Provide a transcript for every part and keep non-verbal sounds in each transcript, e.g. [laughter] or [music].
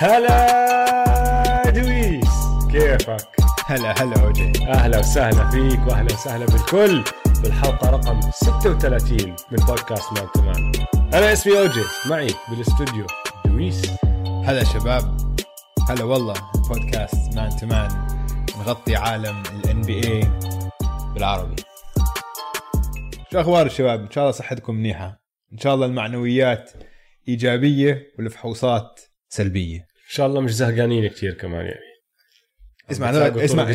هلا دويس كيفك؟ هلا هلا أوجي أهلا وسهلا فيك وأهلا وسهلا بالكل. بالحلقة رقم 36 من بودكاست Man to Man. أنا اسمي أوجي. معي بالاستوديو دويس هلا شباب. هلا والله بودكاست Man to Man. نغطي عالم ال NBA بالعربي. شو أخبار الشباب؟ إن شاء الله صحتكم منيحة. إن شاء الله المعنويات إيجابية والفحوصات سلبية. شاء الله مش زهقانين كثير كمان يعني اسمع بتلاقوا اسمع.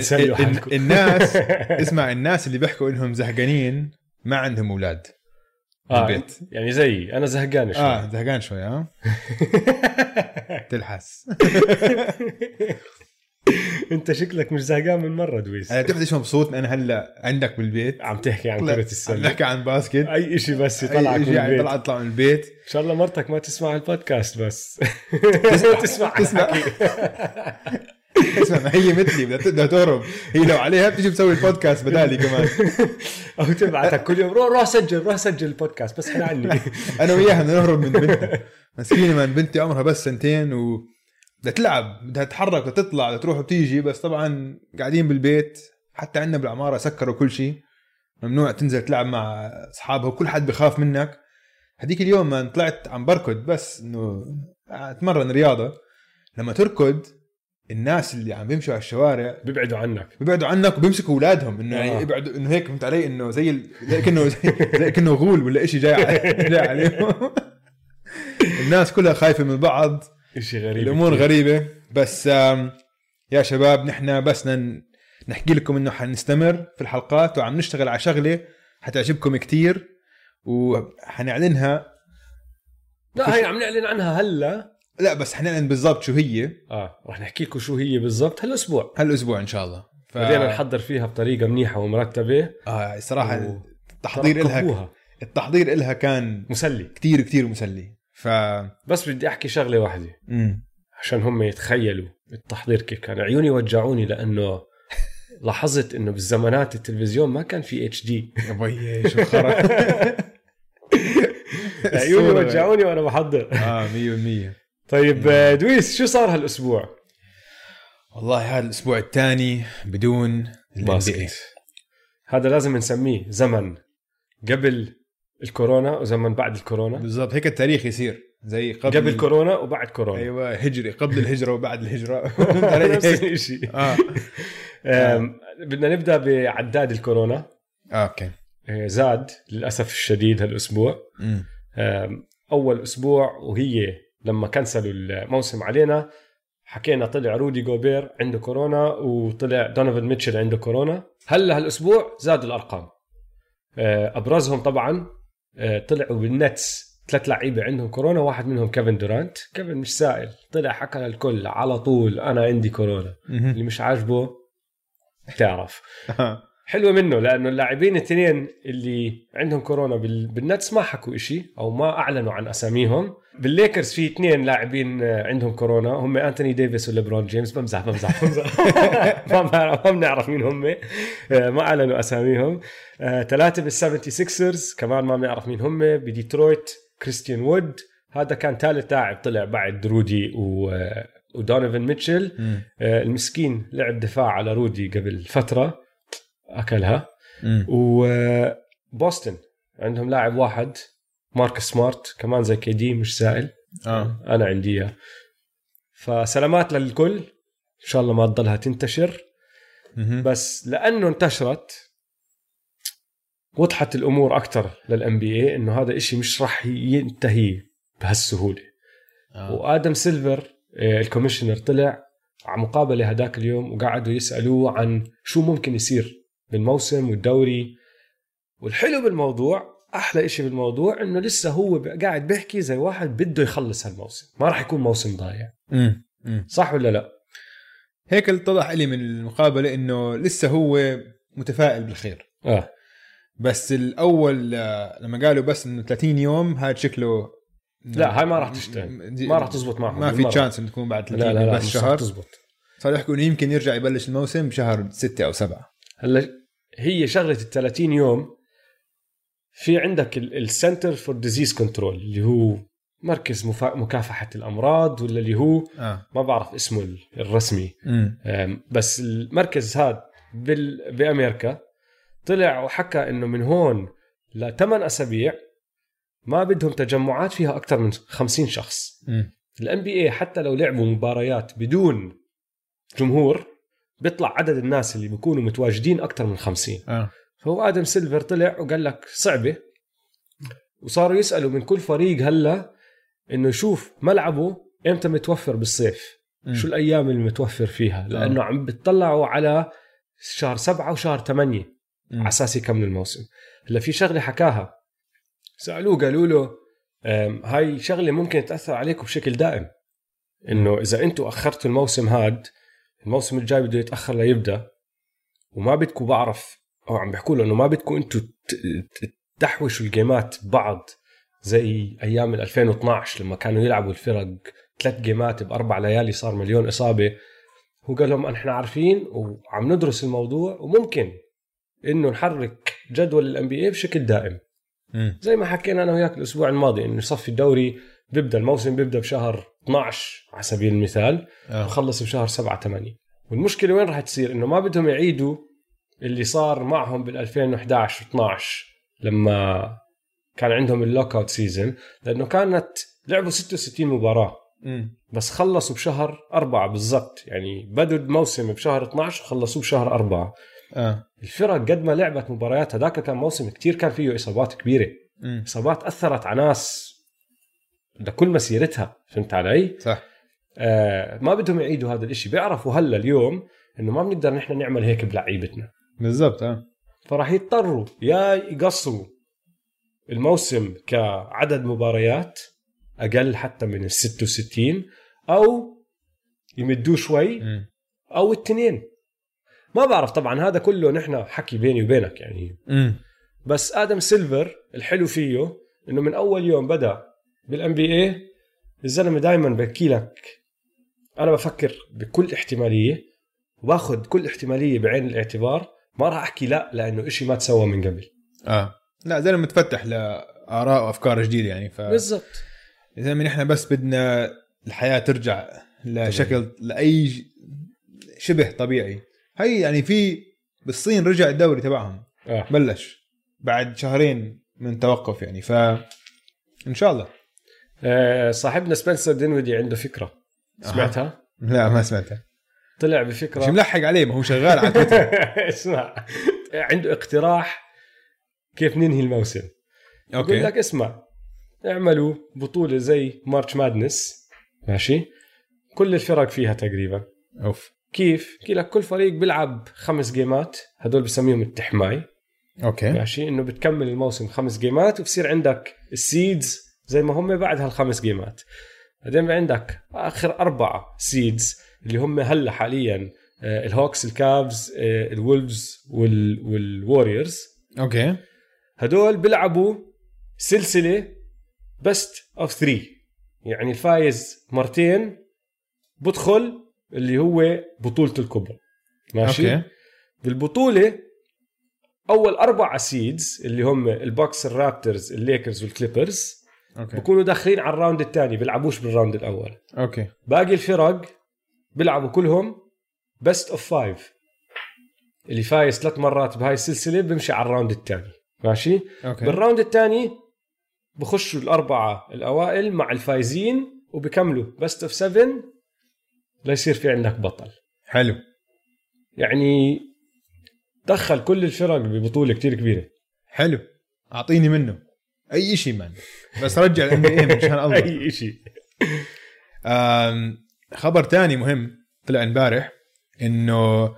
الناس [laughs] اسمع الناس اللي بيحكوا إنهم زهقانين ما عندهم أولاد آه. يعني زيي أنا زهقان شوي آه زهقان شوي ها [laughs] تلحس [laughs] انت شكلك مش زهقان من مرة دويس. أنا ليش مبسوط أنا هلأ عندك بالبيت. عم تحكي عن كرة عم السله نحكي عن باسكت. أي شيء بس يطلعك من يعني البيت. طلع اطلع من البيت. إن شاء الله مرتك ما تسمع البودكاست بس. تسمع- [laughs] تسمع. تسمع. اسمع ما هي مثلي بدها بدها تهرب. هي لو عليها بتيجي بتسوي البودكاست بدالي كمان. [laughs] أو تبعتك كل يوم. روح روح سجل روح سجل البودكاست بس إحنا عني. [laughs] أنا وياها بدنا نهرب من بنتها مسكينة من بنتي عمرها بس سنتين و بدها تلعب بدها تتحرك بدها تطلع بدها تروح وتيجي بس طبعا قاعدين بالبيت حتى عندنا بالعمارة سكروا كل شيء. ممنوع تنزل تلعب مع أصحابها وكل حد بخاف منك. هديك اليوم ما طلعت عم بركض بس إنه أتمرن رياضة. لما تركض الناس اللي عم بيمشوا على الشوارع بيبعدوا عنك. بيبعدوا عنك وبيمسكوا أولادهم إنه آه. يعني يبعدوا إنه هيك فهمت علي؟ إنه زي ال... زي كأنه زي, كأنه غول ولا شيء جاي علي- [laughs] جاي عليهم. الناس كلها خايفة من بعض. شيء غريب الأمور كتير. غريبة. بس يا شباب نحن بس ن- نحكي لكم إنه حنستمر في الحلقات وعم نشتغل على شغلة حتعجبكم كتير وحنعلنها. لا هي عم نعلن عنها هلا. لا بس حنعلن بالضبط شو هي. آه رح نحكي لكم شو هي بالضبط هالأسبوع. هالأسبوع إن شاء الله. ف... بدينا نحضر فيها بطريقة منيحة ومرتبة. آه الصراحه و- التحضير لها. التحضير لها كان مسلي. كتير كتير مسلي. ف بس بدي أحكي شغلة واحدة. عشان هم يتخيلوا التحضير كيف كان عيوني وجعوني لأنه [laughs] لاحظت إنه بالزمانات التلفزيون ما كان في HD يا بيي شو خرا عيوني. وجعوني وأنا بحضر آه 100% طيب آه، دويس شو صار هالأسبوع؟ والله هذا الأسبوع الثاني بدون. basket هذا لازم نسميه زمن قبل الكورونا وزمن بعد الكورونا. بالضبط هيك التاريخ يصير زي قبل قبل كورونا وبعد كورونا. أيوه هجري قبل الهجرة وبعد الهجرة؟ [laughs] [laughs] نفس. الشيء آه. آم، بدنا نبدأ بعداد الكورونا. Okay. آه، زاد للأسف الشديد هالأسبوع. أول أسبوع وهي لما كنسلوا الموسم علينا حكينا طلع رودي جوبير عنده كورونا وطلع دونيفن ميتشل عنده كورونا. هلأ هالأسبوع زادوا الأرقام. آه، أبرزهم طبعا آه، طلعوا بال Nets. ثلاث لعيبة عندهم كورونا واحد منهم كيفن دورانت. كيفن مش سائل. طلع حكى للكل على طول أنا عندي كورونا. اللي مش عاجبه تعرف. آه. [laughs] حلوة منه لأنه اللاعبين الاثنين اللي عندهم كورونا بال- بال Nets ما حكوا إشي أو ما أعلنوا عن أساميهم. بالليكرز في اثنين لاعبين آه، عندهم كورونا. هم أنتوني ديفيس وليبرون جيمس. بمزح بمزح. [laughs] [laughs] بمزح ما بنعرف مين هم. آه، ما أعلنوا أساميهم. آه، ثلاثة بال Seventy Sixers. كمان ما بنعرف مين هم. بديترويت كريستيان وود. هذا كان ثالث لاعب طلع بعد رودي و ودونوفان ميتشل. المسكين لعب دفاع على رودي قبل فترة. أكلها. مم. وبوسطن عندهم لاعب واحد. ماركس سمارت كمان زي KD مش سائل آه. أنا عندي إياه. فسلامات للكل. إن شاء الله ما تضلها تنتشر. بس لأنه انتشرت وضحت الأمور أكثر لل NBA إنه هذا إشي مش راح ينتهي بهالسهولة. آه. وآدم سيلفر آه، ال commissioner طلع على مقابلة هداك اليوم وقعدوا يسألوه عن شو ممكن يصير بالموسم والدوري. والحلو بالموضوع أحلى إشي بالموضوع إنه لسه هو قاعد بيحكي زي واحد بده يخلص هالموسم ما راح يكون موسم ضايع. صح ولا لا؟ هيك اتضح لي من المقابلة إنه لسه هو متفائل بالخير. آه. بس الأول آه، لما قالوا بس إنه 30 يوم هذا شكله لا هاي ما راح تشتغل ما راح تزبط معهم. ما في. chance إنه تكون بعد 30 لا لا لا بس شهر. تزبط. صاروا يحكوا إنه يمكن يرجع يبلش الموسم بشهر 6 أو 7 هلا هي شغلة ال 30 يوم في عندك ال Center for Disease Control اللي هو مركز مفا... مكافحة الأمراض ولا اللي هو آه. ما بعرف اسمه ال- الرسمي. بس المركز هذا بال... بأمريكا طلع وحكى إنه من هون لثمان أسابيع ما بدهم تجمعات فيها أكثر من 50 شخص. ال NBA حتى لو لعبوا مباريات بدون جمهور بيطلع عدد الناس اللي بيكونوا متواجدين أكثر من 50 آه. فهو آدم سيلفر طلع وقال لك صعبة. وصاروا يسألوا من كل فريق هلا إنه يشوف ملعبه إمتى متوفر بالصيف؟ مم. شو الأيام اللي متوفر فيها؟ لأنه عم بتطلعوا على شهر سبعة وشهر ثمانية. على أساس يكملوا الموسم. هلا في شغلة حكاها. سألوه قالوا له هاي شغلة ممكن تأثر عليكم بشكل دائم. إنه إذا أنتم أخرتوا الموسم هاد الموسم الجاي بده يتأخر ليبدأ وما بدكم بعرف أو عم بيحكوا له انه ما بدكم أنتم تحوشوا الجيمات ببعض زي أيام ال 2012 لما كانوا يلعبوا الفرق ثلاث جيمات بأربع ليالي صار مليون إصابة. هو قال لهم إحنا عارفين وعم ندرس الموضوع وممكن إنه نحرك جدول الان بي اي بشكل دائم. زي ما حكينا أنا وياك الأسبوع الماضي إنه صفي الدوري بيبدأ الموسم بيبدأ بشهر 12 على سبيل المثال آه. وخلص بشهر 7 8 والمشكلة وين راح تصير؟ إنه ما بدهم يعيدوا اللي صار معهم بال 2011 و12 لما كان عندهم ال lockout season لأنه كانت لعبوا 66 مباراة. بس خلصوا بشهر أربعة بالضبط. يعني بدوا الموسم بشهر 12 وخلصوه بشهر أربعة. آه. الفرق قد ما لعبت مباريات هذاك كان موسم كتير كان فيه إصابات كبيرة. مم. إصابات أثرت على ناس لكل مسيرتها فهمت علي؟ صح. آه ما بدهم يعيدوا هذا الإشي. بيعرفوا هلا اليوم إنه ما بنقدر نحن نعمل هيك بلعيبتنا. بالضبط آه فراح يضطروا يا يقصوا الموسم كعدد مباريات أقل حتى من ال 66 أو يمدوه شوي. أو التنين ما بعرف طبعا هذا كله نحن حكي بيني وبينك يعني مم. بس آدم سيلفر الحلو فيه إنه من أول يوم بدأ بال NBA الزلمة دائما بحكي لك أنا بفكر بكل احتمالية وباخذ كل احتمالية بعين الاعتبار ما راح أحكي لا لأنه إشي ما تسوى من قبل. آه. لا زلمة متفتح لآراء وأفكار جديدة يعني ف بالضبط. يا زلمه نحن بس بدنا الحياة ترجع لشكل لأي شبه طبيعي. هي يعني في بالصين رجع الدوري تبعهم. آه. بلش بعد شهرين من توقف يعني ف إن شاء الله. آه، صاحبنا سبنسر دينويدي عنده فكرة. سمعتها؟ لا ما سمعتها. طلع مش بفكره ملحق عليه ما هو شغال على تويتر. [laughs] اسمع. عنده اقتراح كيف ننهي الموسم. يقول okay. لك اسمع اعملوا بطولة زي March Madness ماشي؟ كل الفرق فيها تقريبا. أوف. كيف؟ قال لك كل فريق بيلعب خمس game ات هدول بسميهم التحماي. Okay. ماشي؟ إنه بتكمل الموسم خمس game ات وبصير عندك ال seeds زي ما هم بعد هالخمس game ات. بعدين عندك آخر أربعة seeds اللي هم هلا حاليا آه، ال Hawks ال Cavs آه، ال Wolves وال- وال Warriors. Okay. هدول بيلعبوا سلسلة best of 3 يعني الفايز مرتين بدخل اللي هو بطولته الكبرى. ماشي؟ Okay. بالبطولة أول أربع seeds اللي هم البوكس الرابترز الليكرز والكليبرز okay. بكونوا داخلين على ال round الثاني بيلعبوش بال round الأول. Okay. باقي الفرق بيلعبوا كلهم best of five اللي فايز ثلاث مرات بهاي السلسلة بيمشي على ال round الثاني. ماشي؟ Okay. بال round الثاني بخشوا الأربعة الأوائل مع الفايزين وبكملوا. Best of 7 ليصير في عندك بطل. حلو. يعني دخل كل الفرق ببطولة كتير كبيرة. حلو. أعطيني منه. أي شيء man بس رجع ال NBA [laughs] مشان الله أي شيء خبر تاني مهم طلع امبارح إنه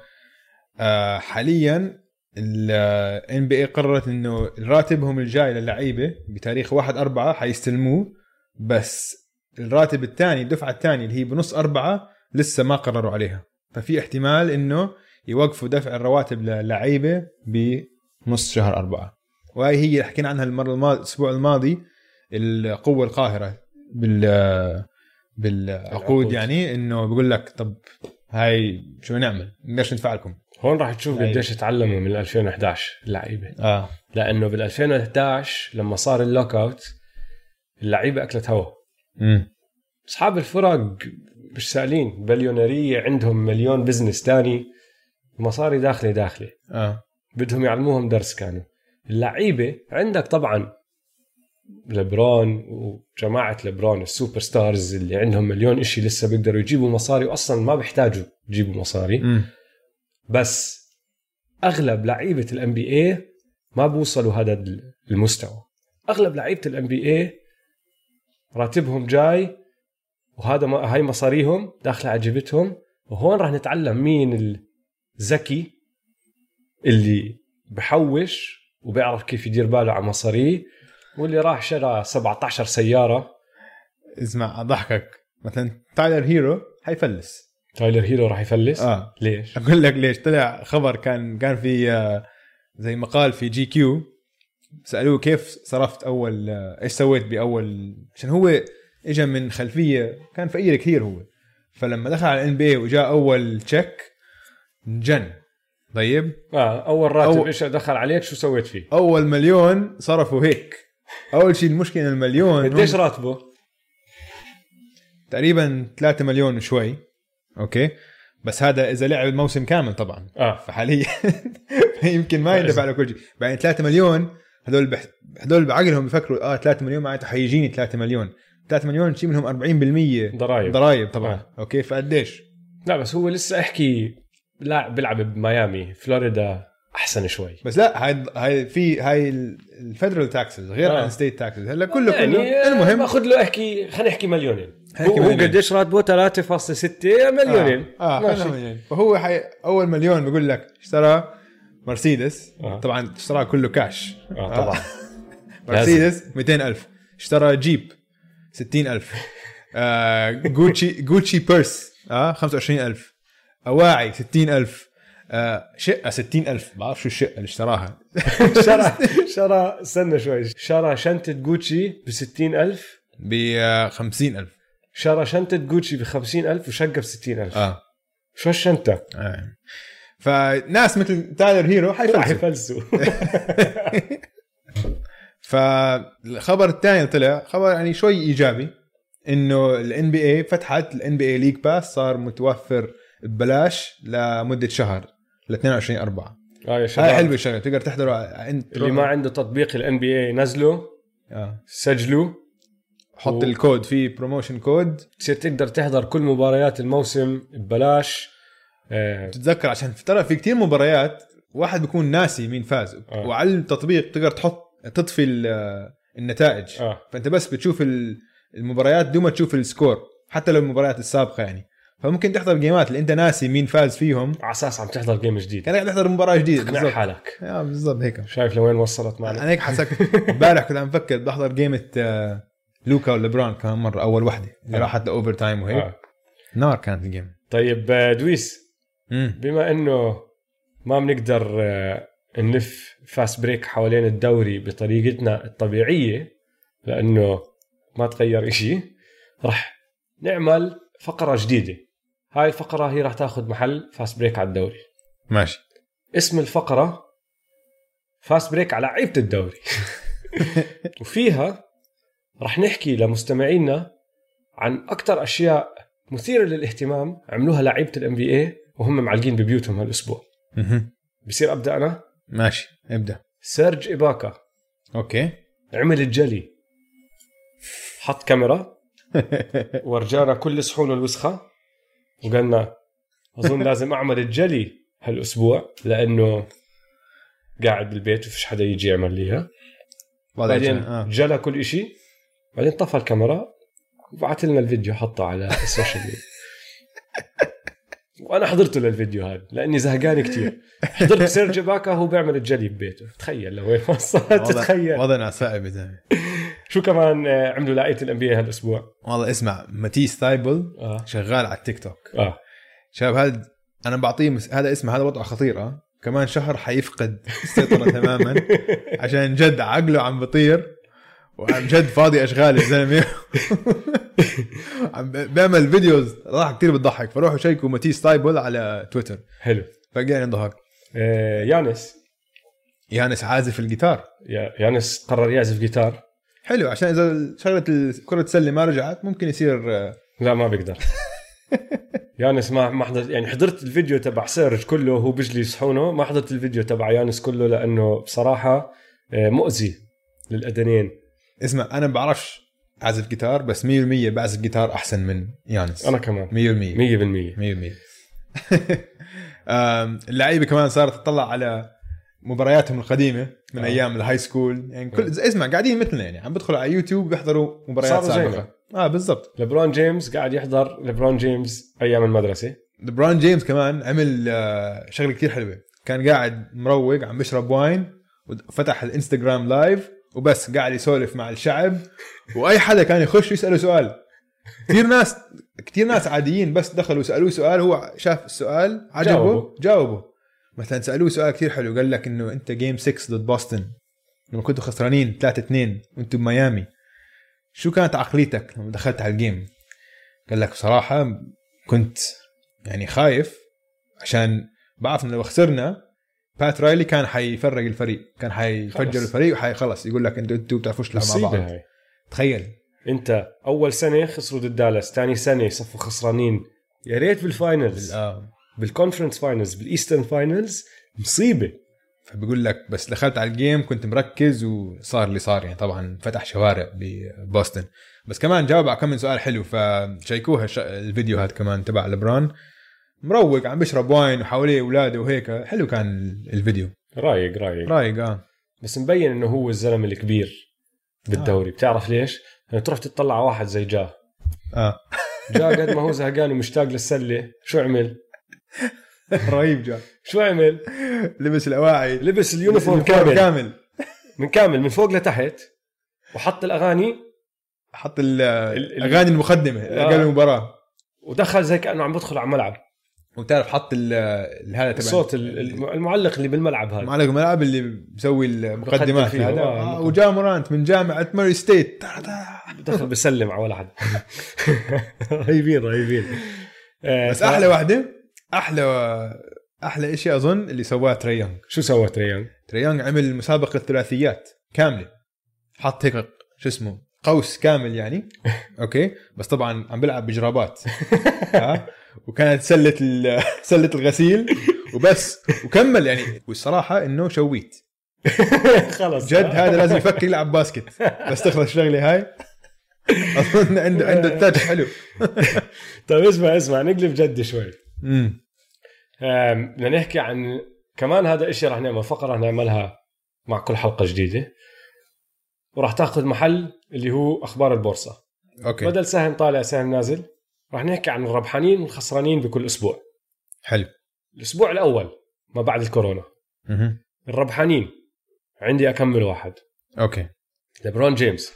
آه، حاليا ال NBA قررت إنه راتبهم الجاي للعيبة بتاريخ 1 4 حيستلموه بس الراتب الثاني الدفعة الثانية اللي هي بنص أربعة لسه ما قرروا عليها. ففي احتمال إنه يوقفوا دفع الرواتب للعيبه بنص شهر أربعة. وهي هي اللي حكينا عنها المرة الماضي الأسبوع الماضي القوة القاهرة بال بالعقود العقود. يعني إنه بيقول لك طب هاي شو نعمل؟ ليش ندفع لكم؟ هون راح تشوف لعيبة. قديش تعلموا من 2011 اللعيبة. آه. لأنه بال 2011 لما صار ال lockout اللعيبة أكلت هوا. امم أصحاب الفرق مش سألين. بليونيرية عندهم مليون business تاني. مصاري داخلة داخلة. آه. بدهم يعلموهم درس كانوا. اللعيبة عندك طبعا لبرون وجماعة لبرون ال superstars اللي عندهم مليون إشي لسه بيقدروا يجيبوا مصاري واصلا ما بيحتاجوا يجيبوا مصاري. امم بس أغلب لعيبة ال NBA ما بوصلوا هذا المستوى. أغلب لعيبة ال NBA راتبهم جاي وهذا ما هاي مصاريهم داخله على جيبتهم وهون راح نتعلم مين الذكي اللي بحوش وبيعرف كيف يدير باله على مصاريه. واللي راح شرى 17 سيارة. اسمع أضحكك. مثلا تايلر هيرو حيفلس. تايلر هيرو راح يفلس؟ آه. ليش؟ أقول لك ليش. طلع خبر كان كان في آه، زي مقال في GQ. سألوه كيف صرفت أول آه، إيش سويت بأول؟ عشان هو اجى من خلفية كان فقير كثير هو. فلما دخل على ال NBA وجاه أول check إنجن طيب؟ آه أول راتب أول- إيش دخل عليك شو سويت فيه؟ أول مليون صرفوا هيك. أول شيء المشكلة المليون [laughs] قديش راتبه؟ تقريبا 3 مليون وشوي. أوكي؟ بس هذا إذا لعب الموسم كامل طبعا. آه. فحاليا [laughs] يمكن ما يندفع على كل شيء. بعدين 3 مليون هدول بح... هدول بعقلهم بيفكروا آه 3 مليون معناته حيجيني 3 مليون. 3 مليون شيء منهم 40% ضرايب ضرائب طبعا. آه. أوكي؟ فقديش؟ لا بس هو لسه أحكي لاعب بيلعب بميامي فلوريدا. أحسن شوي. بس لا هاي هاي في هاي ال federal taxes غير آه. عن state taxes هلا كله يعني كله. المهم باخذ له أحكي خلينا نحكي مليونين. هو. قديش راتبه؟ 3.6 مليونين. آه, آه ماشي. مليون. فهو حي... أول مليون بقول لك اشترى مرسيدس. آه. طبعا اشتراه كله كاش آه طبعا. [laughs] مرسيدس 200000 اشترى جيب 60000 آه Gucci Gucci purse آه 25000 أواعي 60000 آه شقة 60000 ما بعرف شو الشقة اللي اشتراها. [laughs] شرى [laughs] شرى استنى شوي. شرى شنطه جوتشي ب 60000 ب 50000 شرى شنطه جوتشي ب 50000 وشقة ب 60000 آه. شو الشنطه؟ آه. فناس مثل تايلر هيرو حيفلسوا. يفلسوا. [laughs] فالخبر الثاني طلع خبر يعني شوي إيجابي إنه ال NBA فتحت ال NBA League Pass صار متوفر ببلاش لمدة شهر. ل 22 4 آه يا هاي شباب. حلوة الشغلة تقدر تحضره عند اللي ما عنده تطبيق ال NBA ينزله آه. سجلوا حط و- الكود في promotion code تصير تقدر تحضر كل مباريات الموسم ببلاش. آه تتذكر عشان ترى في كتير مباريات واحد بيكون ناسي مين فاز. آه. وعلى التطبيق تقدر تحط تطفي ال- النتائج. آه. فأنت بس بتشوف ال- المباريات دون ما تشوف ال score حتى لو المباريات السابقة يعني. فممكن تحضر game ات اللي انت ناسي مين فاز فيهم. على أساس عم تحضر game جديد. كانك تحضر مباراة جديدة. بالضبط. حالك. آه بالضبط هيك. شايف لوين وصلت معنا أنا هيك حسك [laughs] امبارح كنت عم بفكر بحضر game ة آه، لوكا وليبرون كمان مرة أول وحدة اللي آه. راحت ل overtime وهيك. آه. نار كانت ال game طيب آه، دويس امم بما إنه ما بنقدر آه، نلف fast break حوالين الدوري بطريقتنا الطبيعية لأنه ما تغير إشي رح نعمل فقرة جديدة. هاي الفقرة هي رح تاخذ محل fast break على الدوري. ماشي. اسم الفقرة fast break على لعيبة الدوري. [laughs] وفيها رح نحكي لمستمعينا عن أكثر أشياء مثيرة للاهتمام عملوها لعيبة ال NBA وهم معلقين ببيوتهم هالأسبوع. مهم. بصير أبدأ أنا؟ ماشي ابدأ. سيرج إباكا. أوكي. عمل الجلي. حط كاميرا. [laughs] ورجانا كل صحونه الوسخة. وقالنا أظن [laughs] لازم أعمل الجلي هالأسبوع لأنه قاعد بالبيت وفيش حدا يجي يعمل لي إياها. بعدين آه. جلى كل إشي بعدين طفى الكاميرا وبعث لنا الفيديو حطه على ال social media. وأنا حضرته للفيديو هذا لأني زهقان كتير. حضرت سيرج إباكا هو بيعمل الجلي ببيته. تخيل لوين وصلت تتخيل وضعنا صعب شو كمان آه، عملوا لعيبة ال NBA هالأسبوع؟ والله اسمع ماتيس ثايبل آه. شغال على التيك توك. آه. شباب هذا أنا بعطيه مس... هذا اسمه هذا وضعه خطير آه كمان شهر حيفقد السيطره [laughs] تماما عشان جد عقله عم بطير وعن جد فاضي أشغال الزلمه عم بيعمل videos راح كتير بتضحك فروحوا check وا ماتيس ثايبل على تويتر. حلو. فقعني الضحك. آه يانس. يانس عازف الجيتار. يا- يانس قرر يعزف جيتار. حلو عشان إذا شغلة كرة السلة ما رجعت ممكن يصير آه، لا ما بقدر [laughs] يانس ما ما حضرت يعني حضرت الفيديو تبع سيرج كله وهو بيجلي صحونه ما حضرت الفيديو تبع يانس كله لأنه بصراحة آه، مؤذي للأذنين. اسمع أنا ما بعرفش أعزف جيتار بس 100% بعزف جيتار أحسن من يانس. أنا كمان. 100% 100% 100% آم، اللعيبة كمان صارت تطلع على مبارياتهم القديمة من آه. أيام ال high school يعني كل اسمع قاعدين مثلنا يعني. عم بدخلوا على يوتيوب بيحضروا مباريات. سابقة. آه بالضبط. ليبرون جيمس قاعد يحضر ليبرون جيمس أيام المدرسة. لبرون جيمس كمان عمل آه، شغلة كتير حلوة. كان قاعد مروق عم بيشرب wine وفتح ال Instagram Live وبس قاعد يسولف مع الشعب. وأي حدا كان يخش يسأله سؤال. كثير ناس كثير ناس عاديين بس دخلوا سألوه سؤال هو شاف السؤال عجبه جاوبه. جاوبه. مثلا سألوه سؤال كثير حلو قال لك إنه أنت game 6 ضد بوسطن لما كنتوا خسرانين 3 2 وأنتم بميامي. شو كانت عقليتك لما دخلت على ال game قال لك بصراحة كنت يعني خايف عشان بعرف انه لو خسرنا بات رايلي كان حيفرق الفريق كان حيفجر خلص. الفريق وحيخلص يقول لك أنتوا أنتوا بتعرفوش تلعبوا مع بعض. هاي. تخيل. أنت أول سنة خسروا ضد دالاس ثاني سنة يصفوا خسرانين. يا ريت بال finals آه. بال conference finals بال Eastern finals مصيبة. فبقول لك بس دخلت على الجيم كنت مركز وصار اللي صار يعني طبعا فتح شوارع ببوسطن. بس كمان جاوب على كم من سؤال حلو فشيكوها الش- الفيديوهات كمان تبع لبران مروق عم بيشرب wine وحواليه اولاده وهيك. حلو كان الفيديو. رايق رايق. رايق آه. بس مبين إنه هو الزلمه الكبير بالدوري. بتعرف ليش؟ لما تروح تطلع على واحد زي جا. آه. جا قد ما هو زهقان ومشتاق للسلة شو عمل؟ [laughs] رهيب جا شو عمل؟ لبس الأواعي. لبس ال uniform كامل. كامل. من كامل من فوق لتحت وحط الأغاني. حط ال- ال- الأغاني المقدمه آه. قبل المباراة. ودخل زي كأنه عم بدخل على الملعب. وتعرف حط هذا تبع الصوت ال- الم- المعلق اللي بالملعب هذا. معلق الملعب اللي بسوي المقدمات فيه، هذا آه. آه، وجا مورانت من جامعة ماري ستيت. دخل بسلم على ولا حد [laughs] [laughs] رهيبين رهيبين. آه، بس أحلى واحدة أحلى أحلى شيء أظن اللي سواه تراي يانج شو سوى تراي يانج؟ تراي يانج عمل مسابقة ثلاثيات كاملة. حط هيك شو اسمه قوس كامل يعني. [laughs] أوكي؟ بس طبعا عم بيلعب بجرابات. [laughs] ها؟ وكانت سلة [laughs] سلة الغسيل. وبس. وكمل يعني. والصراحة إنه شويت خلص. جد هذا لازم يفكر يلعب basket. بس تخلص الشغلة هاي. أظن عنده عنده ال touch حلو. طيب اسمع اسمع. نقلب جد شوي. امم بدنا نحكي عن كمان هذا إشي رح نعمل فقرة رح نعملها مع كل حلقة جديدة. وراح تأخذ محل اللي هو أخبار البورصة. أوكي. بدل سهم طالع سهم نازل رح نحكي عن الربحانين والخسرانين بكل أسبوع. حلو. الأسبوع الأول ما بعد الكورونا. مهم. الربحانين. عندي اكم واحد. أوكي. ليبرون جيمس.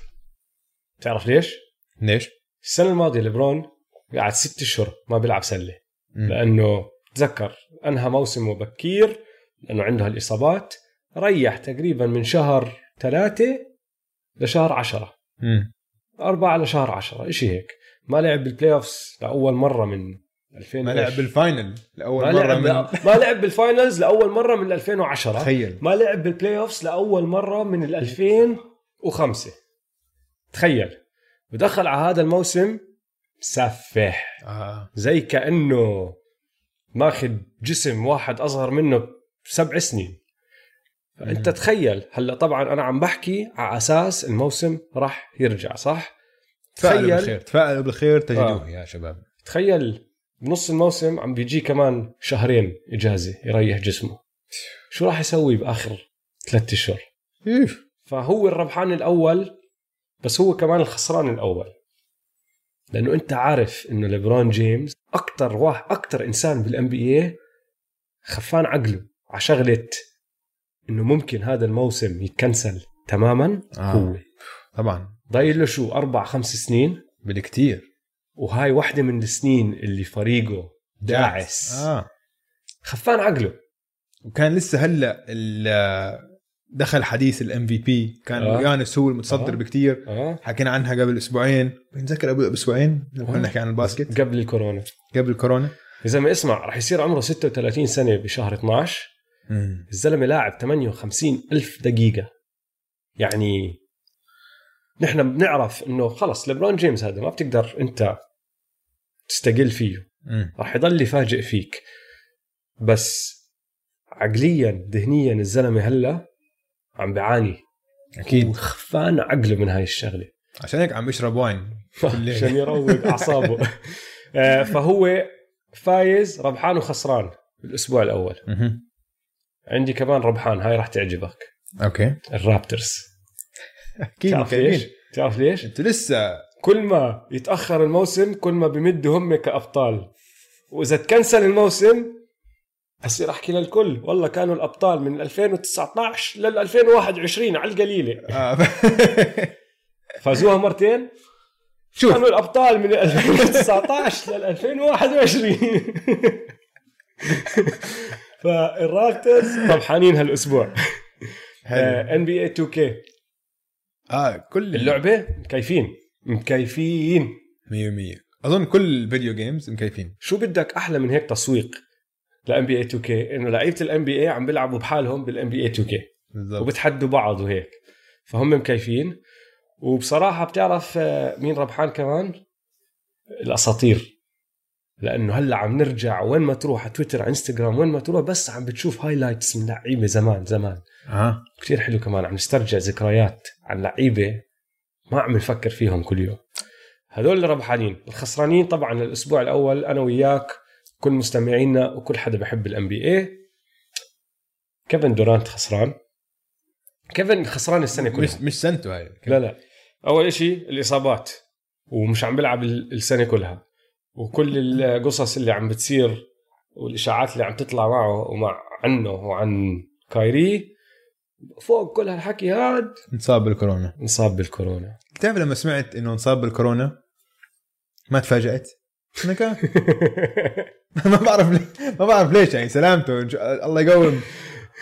تعرف ليش؟ ليش؟ السنة الماضية ليبرون قعد ست أشهر ما بيلعب سلة. لأنه تذكر انهى موسمه بكير لأنه عنده هالاصابات ريح تقريبا من شهر ثلاثة لشهر عشرة. مم. أربعة لشهر عشرة إشي هيك. ما لعب بال playoffs لأول مرة من 2000 ما لعب؟ بال final لأول ما لعب من [laughs] ما لعب بال finals لأول مرة من 2010 تخيل. ما لعب بال playoffs لأول مرة من ال 2005 تخيل. ودخل على هذا الموسم سفح آه. زي كأنه ماخذ جسم واحد أصغر منه بسبع سنين فأنت مم. تخيل هلأ طبعا أنا عم بحكي على أساس الموسم راح يرجع صح تفائلوا تخيل بالخير تفائلوا بالخير تجدوه آه. يا شباب تخيل بنص الموسم عم بيجي كمان شهرين إجازة يريح جسمه شو راح يسوي بآخر ثلاثة أشهر. فهو الربحان الأول بس هو كمان الخسران الأول لأنه أنت عارف إنه ليبرون جيمس أكثر واحد أكثر إنسان بال NBA خفان عقله على شغلة إنه ممكن هذا الموسم يت cancel تماما آه. هو. طبعا. ضايل له شو؟ أربع خمس سنين. بالكتير. وهاي واحدة من السنين اللي فريقه داعس. آه. خفان عقله. وكان لسه هلأ دخل حديث ال MVP كان آه. يانس هو المتصدر آه. بكتير. آه. حكينا عنها قبل أسبوعين. بنذكر قبل أسبوعين لما كنا آه. نحكي عن ال basket. قبل الكورونا. قبل الكورونا. يا زلمه اسمع رح يصير عمره 36 سنة بشهر 12 الزلمة لاعب 58 ألف دقيقة. يعني نحن بنعرف إنه خلص ليبرون جيمس هذا ما بتقدر أنت تستقل فيه. مم. راح يضل يفاجئ فيك. بس عقليا ذهنيا الزلمة هلأ عم بعاني. أكيد. وخفان عقله من هاي الشغلة. عشان هيك عم بيشرب wine. [laughs] عشان يروق [laughs] أعصابه. آه، فهو فايز ربحان وخسران الأسبوع الأول. عندي كمان ربحان هاي راح تعجبك. أوكي. ال Raptors. أكيد تعرف ليش؟ تعرف ليش؟ أنتوا لسه. كل ما يتأخر الموسم كل ما بمدوا هم كأبطال. وإذا تكنسل الموسم بصير أحكي للكل. والله كانوا الأبطال من 2019 لل 2021 على القليلة. [laughs] آه. فازوها مرتين. شوف. كانوا الأبطال من 2019 [laughs] لل 2021 فالرابترز ربحانين هالأسبوع. NBA 2K آه كل اللعبة مكيفين. مكيفين. 100% أظن كل ال video games مكيفين. شو بدك أحلى من هيك تسويق؟ لأن NBA 2K إنه لعيبة ال NBA عم بيلعبوا بحالهم بال NBA 2K بالضبط. وبتحدوا بعض وهيك. فهم مكيفين. وبصراحة بتعرف آه، مين ربحان كمان؟ الأساطير. لأنه هلأ عم نرجع وين ما تروح على تويتر على إنستغرام وين ما تروح بس عم بتشوف highlights من لعيبة زمان زمان. آه كتير حلو كمان. عم نسترجع ذكريات عن لعيبة ما عم نفكر فيهم كل يوم. هذول اللي ربحانين الخسرانين طبعا الأسبوع الأول أنا وياك كل مستمعينا وكل حدا بحب الام بي اي كيفن دورانت خسران؟ كيفن خسران السنة كلها. مش مش سنته هاي. لا لا. أول إشي الإصابات ومش عم بيلعب ال- السنة كلها. وكل القصص اللي عم بتصير والإشاعات اللي عم تطلع معه ومع عنه وعن كايري فوق كل هالحكي هاد انصاب بالكورونا. انصاب بالكورونا. بتعرف لما سمعت إنه انصاب بالكورونا ما تفاجأت؟ [laughs] [laughs] ما بعرف ليه- ما بعرف ليش يعني سلامته. الله يقوم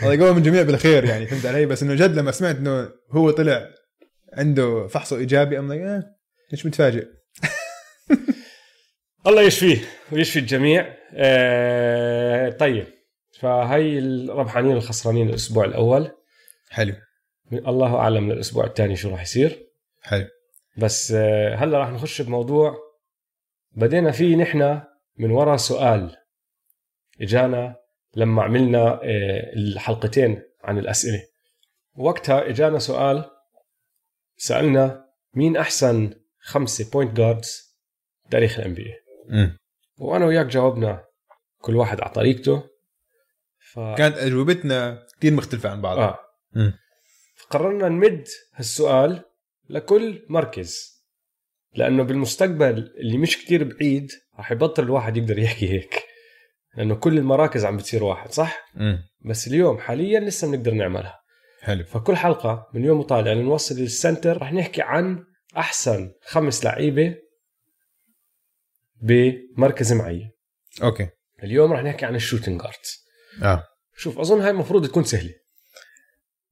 الله يقوم الجميع بالخير يعني فهمت علي؟ بس إنه جد لما سمعت إنه هو طلع عنده فحصه إيجابي I'm like ليش متفاجئ. [laughs] الله يشفيه ويشفي الجميع. آه طيب فهي الربحانين الخسرانين الأسبوع الأول. حلو. الله أعلم للأسبوع الثاني شو راح يصير. حلو. بس آه، هلا راح نخش بموضوع بدينا فيه نحن من وراء سؤال إجانا لما عملنا آه، الحلقتين عن الأسئلة. وقتها إجانا سؤال سألنا مين أحسن خمسة point guards تاريخ ال NBA. وأنا وياك جاوبنا كل واحد على طريقته. ف... كانت أجوبتنا كثير مختلفة عن بعض آه. مم. فقررنا نمد هالسؤال لكل مركز لأنه بالمستقبل اللي مش كتير بعيد راح يبطل الواحد يقدر يحكي هيك. لأنه كل المراكز عم بتصير واحد صح؟ مم. بس اليوم حاليا لسه بنقدر نعملها. حلو. فكل حلقة من يوم وطالع لنوصل لل center راح نحكي عن أحسن خمس لعيبة بمركز معين. أوكي. اليوم راح نحكي عن ال shooting guards آه. شوف أظن هاي المفروض تكون سهلة.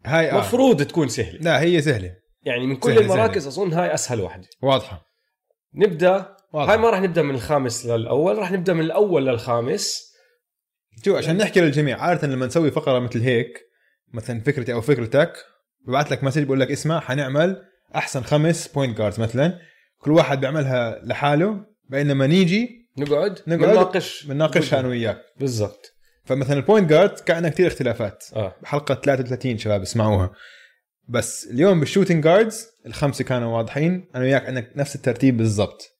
هاي آه. مفروض تكون سهلة. لا هي سهلة. يعني من كل سهلة- المراكز أظن هاي أسهل واحدة. واضحة. نبدأ واضحه هاي ما راح نبدأ من الخامس للأول راح نبدأ من الأول للخامس. شو عشان نحكي للجميع عادة لما نسوي فقرة مثل هيك مثلا فكرتي أو فكرتك ببعث لك message بقول لك اسمع حنعمل أحسن خمس point guards مثلا. كل واحد بيعملها لحاله بينما نيجي نقعد نقعد نناقش بنناقشها أنا وياك. بالضبط. فمثلا ال point guard كان عندنا كثير اختلافات. آه. بحلقه 33 شباب اسمعوها. بس اليوم بال shooting guards الخمسة كانوا واضحين أنا وياك عندك نفس الترتيب بالضبط.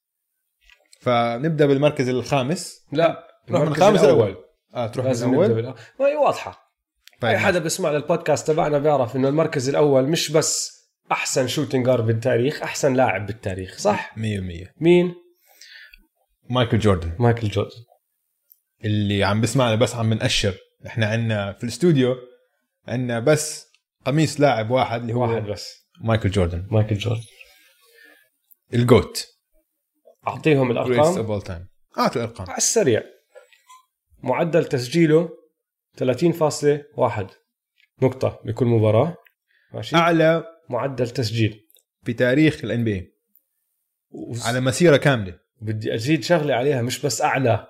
فنبدأ بالمركز الخامس. لا نروح من الخامس الأول. آه تروح من لازم نبدأ الأول ما هي واضحة. طيب. أي حدا بيسمع للبودكاست تبعنا بيعرف إنه المركز الأول مش بس أحسن shooting guard بالتاريخ أحسن لاعب بالتاريخ صح؟ 100% مين؟ مايكل جوردن. مايكل جوردن. اللي عم بسمعنا بس عم بنأشر. إحنا عندنا في الاستوديو عندنا بس قميص لاعب واحد اللي هو واحد بس. مايكل جوردن. مايكل جوردن. ال GOAT أعطيهم الأرقام. Time. أعطوا الارقام على السريع. معدل تسجيله 30.1 نقطة بكل مباراة. ماشي. أعلى معدل تسجيل. في تاريخ ال NBA على مسيرة كاملة. بدي أزيد شغلة عليها مش بس أعلى.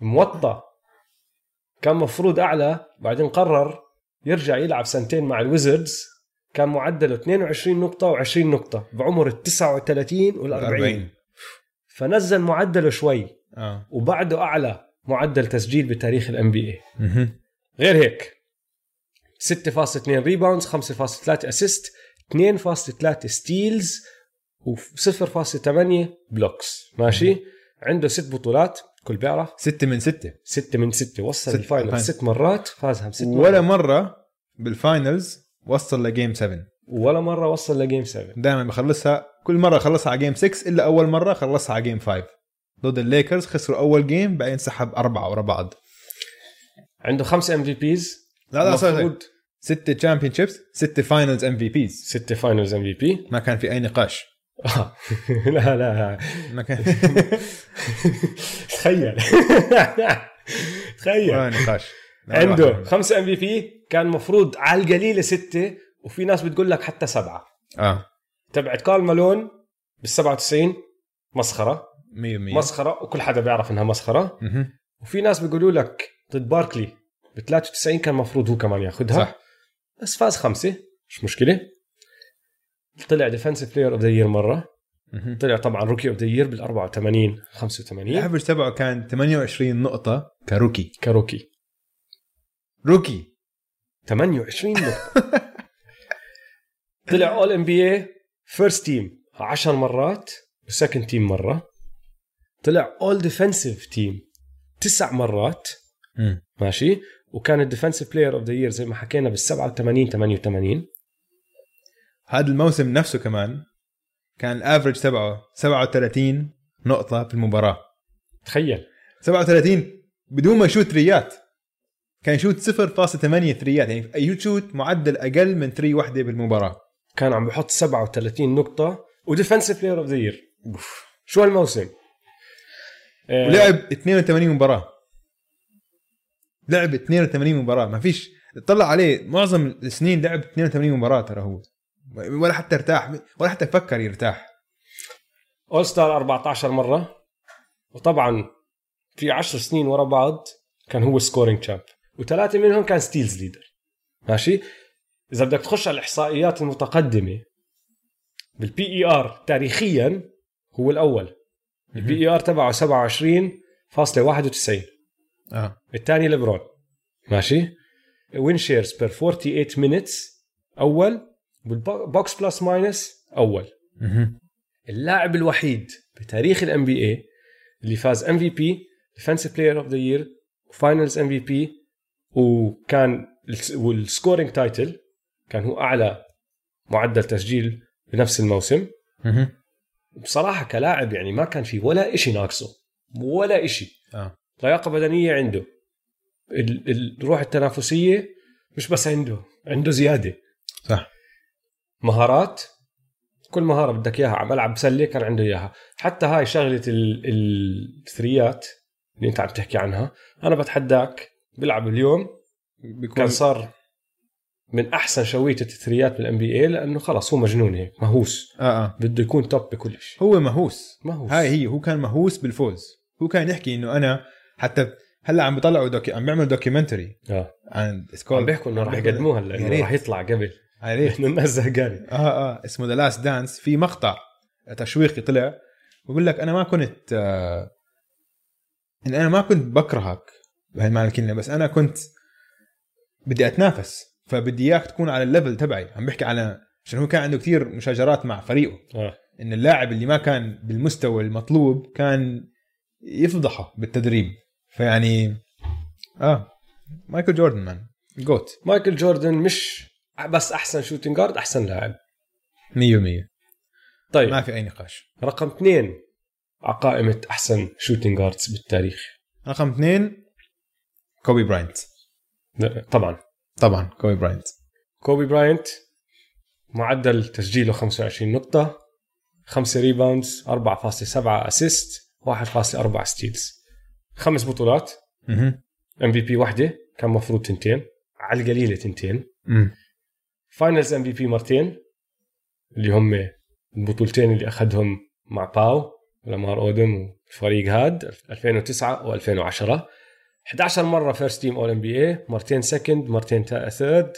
موطى كان مفروض أعلى بعدين قرر يرجع يلعب سنتين مع ال Wizards. كان معدله 22 نقطة و20 نقطة بعمر ال 39 وال 40 فنزل معدله شوي. آه. وبعده أعلى معدل تسجيل بتاريخ ال NBA. غير هيك 6.2 rebounds 5.3 assist 2.3 steals و0.8 blocks ماشي؟ عنده ست بطولات. كل بيعرف؟ ستة من ستة. ستة من ستة. وصل ست- ال final fin-. ست مرات فازها بست ولا مرات. مرة بال finals وصل ل game 7 ولا مرة وصل ل game 7 دائما بخلصها كل مرة خلصها على game 6 إلا أول مرة خلصها على game 5 ضد الليكرز خسروا أول game بعدين سحب أربعة ورا بعض. عنده خمسة MVPs لا لا صار المفروض ستة championships ستة finals MVPs ستة finals MVP ما كان في أي نقاش. [laughs] لا لا ما كان. [laughs] تخيل. [laughs] تخيل. ولا نقاش. عنده. خمسة MVP كان مفروض على القليلة ستة وفي ناس بتقول لك حتى سبعة. آه. تبعت كارل مالون بال 97 مسخرة. 100% مسخرة وكل حدا بيعرف إنها مسخرة. مهم. وفي ناس بيقولوا لك ضد باركلي ب 93 كان مفروض هو كمان ياخذها صح. بس فاز خمسة مش مشكلة. طلع defensive player of the year مرة. مهم. طلع طبعا rookie of the year بال 84 85 ال average تبعه كان 28 نقطة ك rookie. ك rookie. rookie. 28 نقطة. [laughs] طلع all NBA first team 10 مرات و second team مرة. طلع all defensive team تسع مرات. مم. ماشي؟ وكان ال defensive player of the year زي ما حكينا بال 87 88 هذا الموسم نفسه كمان كان ال average تبعه 37 نقطة في المباراة. تخيل. 37 بدون ما يشوت three ات. كان يشوت 0.8 three ات. يعني يشوت معدل أقل من three وحدة بالمباراة. كان عم بحط 37 نقطة. و defensive player of the year شو هالموسم؟ آه، ولعب 82 مباراة. لعب 82 مباراة. ما فيش اطلع عليه معظم السنين لعب 82 مباراة ترى هو. ولا حتى ارتاح ولا حتى فكر يرتاح. all star 14 مرة. وطبعا في 10 سنين ورا بعض كان هو scoring champ وثلاثة منهم كان steals leader ماشي؟ إذا بدك تخش على الإحصائيات المتقدمة بال PER تاريخيا هو الأول. ال PER تبعه 27.91 آه. الثاني ليبرون. ماشي؟ win shares per 48 minutes أول. بال box plus minus أول. اللاعب الوحيد بتاريخ ال NBA اللي فاز MVP defensive player of the year و finals MVP وكان الس- وال scoring title كان هو أعلى معدل تسجيل بنفس الموسم. بصراحة كلاعب يعني ما كان في ولا إشي ناقصه ولا إشي. آه. لياقة بدنية عنده. ال- ال- الروح التنافسية مش بس عنده عنده زيادة. صح. مهارات. كل مهارة بدك إياها على ملعب سله كان عنده إياها. حتى هاي شغلة ال- ال- الثريات اللي أنت عم تحكي عنها أنا بتحداك بيلعب اليوم بيكون كان صار من أحسن شويته الثريات بالان بي اي لأنه خلص هو مجنون هيك مهووس. آه آه. بده يكون توب بكل شيء هو مهووس. مهووس. هاي هي هو كان مهووس بالفوز. هو كان يحكي إنه أنا حتى هلأ عم بيطلعوا docu- عم بيعملوا documentary آه. عن عم بيحكوا إنه راح يقدموها هلا انه. راح يطلع قبل. يا ريت الناس زهقانة. آه آه. اسمه The Last Dance في مقطع تشويقي طلع. بقول لك أنا ما كنت آه إن أنا ما كنت بكرهك بهي معنى الكلمة بس أنا كنت بدي أتنافس. فبدي إياك تكون على ال level تبعي. عم بحكي على عشان هو كان عنده كثير مشاجرات مع فريقه. آه. إن اللاعب اللي ما كان بالمستوى المطلوب كان يفضحه بالتدريب. فيعني آه. مايكل جوردن man GOAT مايكل جوردن مش بس أحسن shooting guard أحسن لاعب. 100% طيب. ما في أي نقاش. رقم اثنين على قائمة أحسن shooting guards بالتاريخ. رقم اثنين كوبي براينت طبعا. طبعا كوبي براينت. كوبي براينت معدل تسجيله 25 نقطة 5 rebounds 4.7 assist 1.4 steals. خمس بطولات. MVP وحده كان مفروض تنتين على القليلة تنتين. finals MVP مرتين اللي هم البطولتين اللي أخذهم مع باو لامار أودم والفريق هاد 2009 و2010 11 مرة first team All-NBA مرتين second مرتين third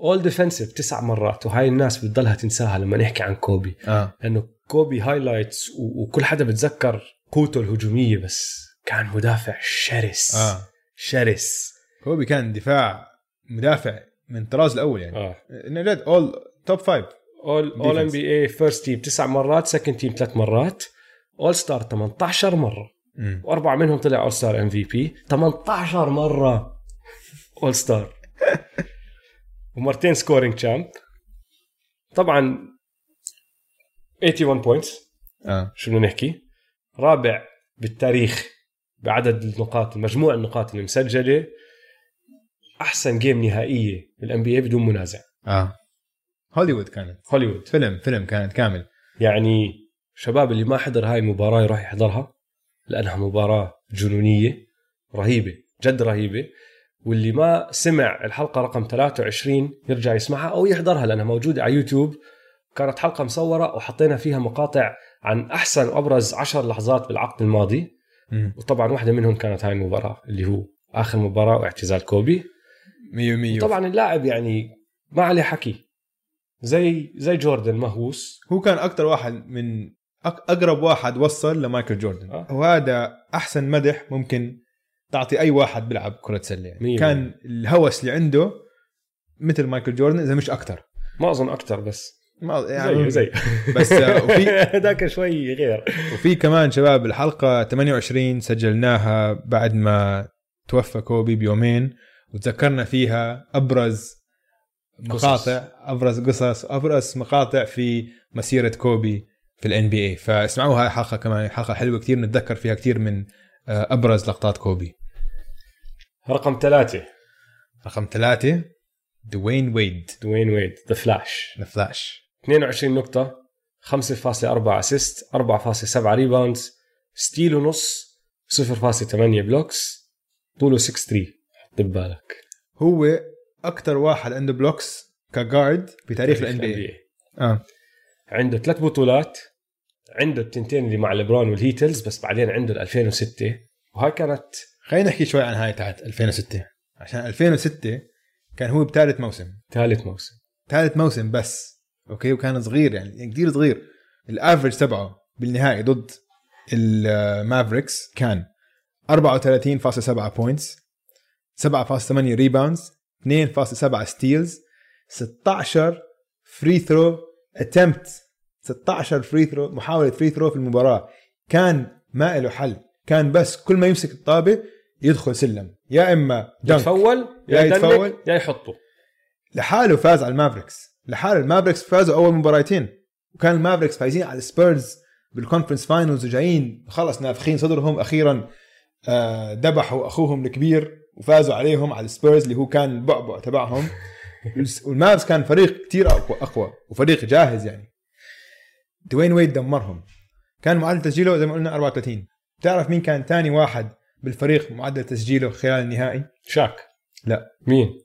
All-Defensive تسع مرات. وهاي الناس بتضلها تنساها لما نحكي عن كوبي. آه. لأنه كوبي highlights و- وكل حدا بتذكر قوته الهجومية بس كان مدافع شرس. آه. شرس. كوبي كان دفاع مدافع من الطراز الأول يعني. آه. إنه جد اول top five all All-NBA first team تسع مرات second team ثلاث مرات. All-Star 18 مرة. وأربعة منهم طلع All-Star MVP 18 مرة All-Star [laughs] ومرتين scoring champ طبعا 81 points آه. شو بدنا نحكي؟ رابع بالتاريخ بعدد النقاط مجموع النقاط اللي مسجله أحسن game نهائية بال NBA بدون منازع. آه. هوليوود كانت. هوليوود. فيلم فيلم كانت كامل. يعني شباب اللي ما حضر هاي المباراة يروح يحضرها. لأنها مباراة جنونية رهيبة جد رهيبة. واللي ما سمع الحلقة رقم 23 يرجع يسمعها أو يحضرها لأنها موجودة على يوتيوب. كانت حلقة مصورة وحطينا فيها مقاطع عن أحسن وأبرز عشر لحظات بالعقد الماضي. مم. وطبعا واحدة منهم كانت هاي المباراة اللي هو آخر مباراة واعتزال كوبي. مية مية. طبعا اللاعب يعني ما عليه حكي. زي زي جوردن مهووس هو كان أكثر واحد من أقرب واحد وصل لمايكل جوردن. آه. وهذا أحسن مدح ممكن تعطي أي واحد بيلعب كرة سله يعني كان الهوس اللي عنده مثل مايكل جوردن إذا مش أكثر ما أظن أكثر بس. ما زي يعني زي [laughs] بس آه، وفي [laughs] هذاك شوي غير. وفي كمان شباب الحلقة 28 سجلناها بعد ما توفى كوبي بيومين وتذكرنا فيها أبرز مقاطع أبرز قصص أبرز مقاطع في مسيرة كوبي. في ال NBA فاسمعوا هاي الحلقة كمان حلقة حلوة كثير نتذكر فيها كثير من آه، أبرز لقطات كوبي. رقم ثلاثة. رقم ثلاثة دوين ويد. دوين ويد the Flash ال Flash 22 نقطة 5.4 assist 4.7 rebounds steal ونص 0.8 blocks طوله 6 3 حط ببالك. هو أكثر واحد عنده blocks ك guard بتاريخ ال NBA. عنده ثلاث بطولات عنده التنتين اللي مع ليبرون وال Heatles بس بعدين عنده ال 2006 وهاي كانت خلينا نحكي شوي عن هاي تاعت 2006 عشان 2006 كان هو بثالث موسم. ثالث موسم. ثالث موسم بس. okay؟ وكان صغير يعني كثير صغير. ال average تبعه بالنهائي ضد المافريكس كان 34.7 points 7.8 rebounds 2.7 steals 16 free throw attempt 16 free throw محاولة free throw في المباراة. كان ما له حل. كان بس كل ما يمسك الطابة يدخل سلم. يا إما dunk يتفول يا. يتفول. يا يحطه. لحاله فاز على المافريكس. لحاله المافريكس فازوا أول مباراتين. وكان المافريكس فايزين على السبيرز بال conference finals وجايين. خلص نافخين صدرهم أخيرا آه، ذبحوا أخوهم الكبير وفازوا عليهم على السبيرز اللي هو كان البعبع تبعهم. والمافز كان فريق كتير اقوى أقوى وفريق جاهز يعني. دوين ويد دمرهم. كان معدل تسجيله زي ما قلنا 34 تعرف مين كان تاني واحد بالفريق معدل تسجيله خلال النهائي؟ شاك. لا. مين؟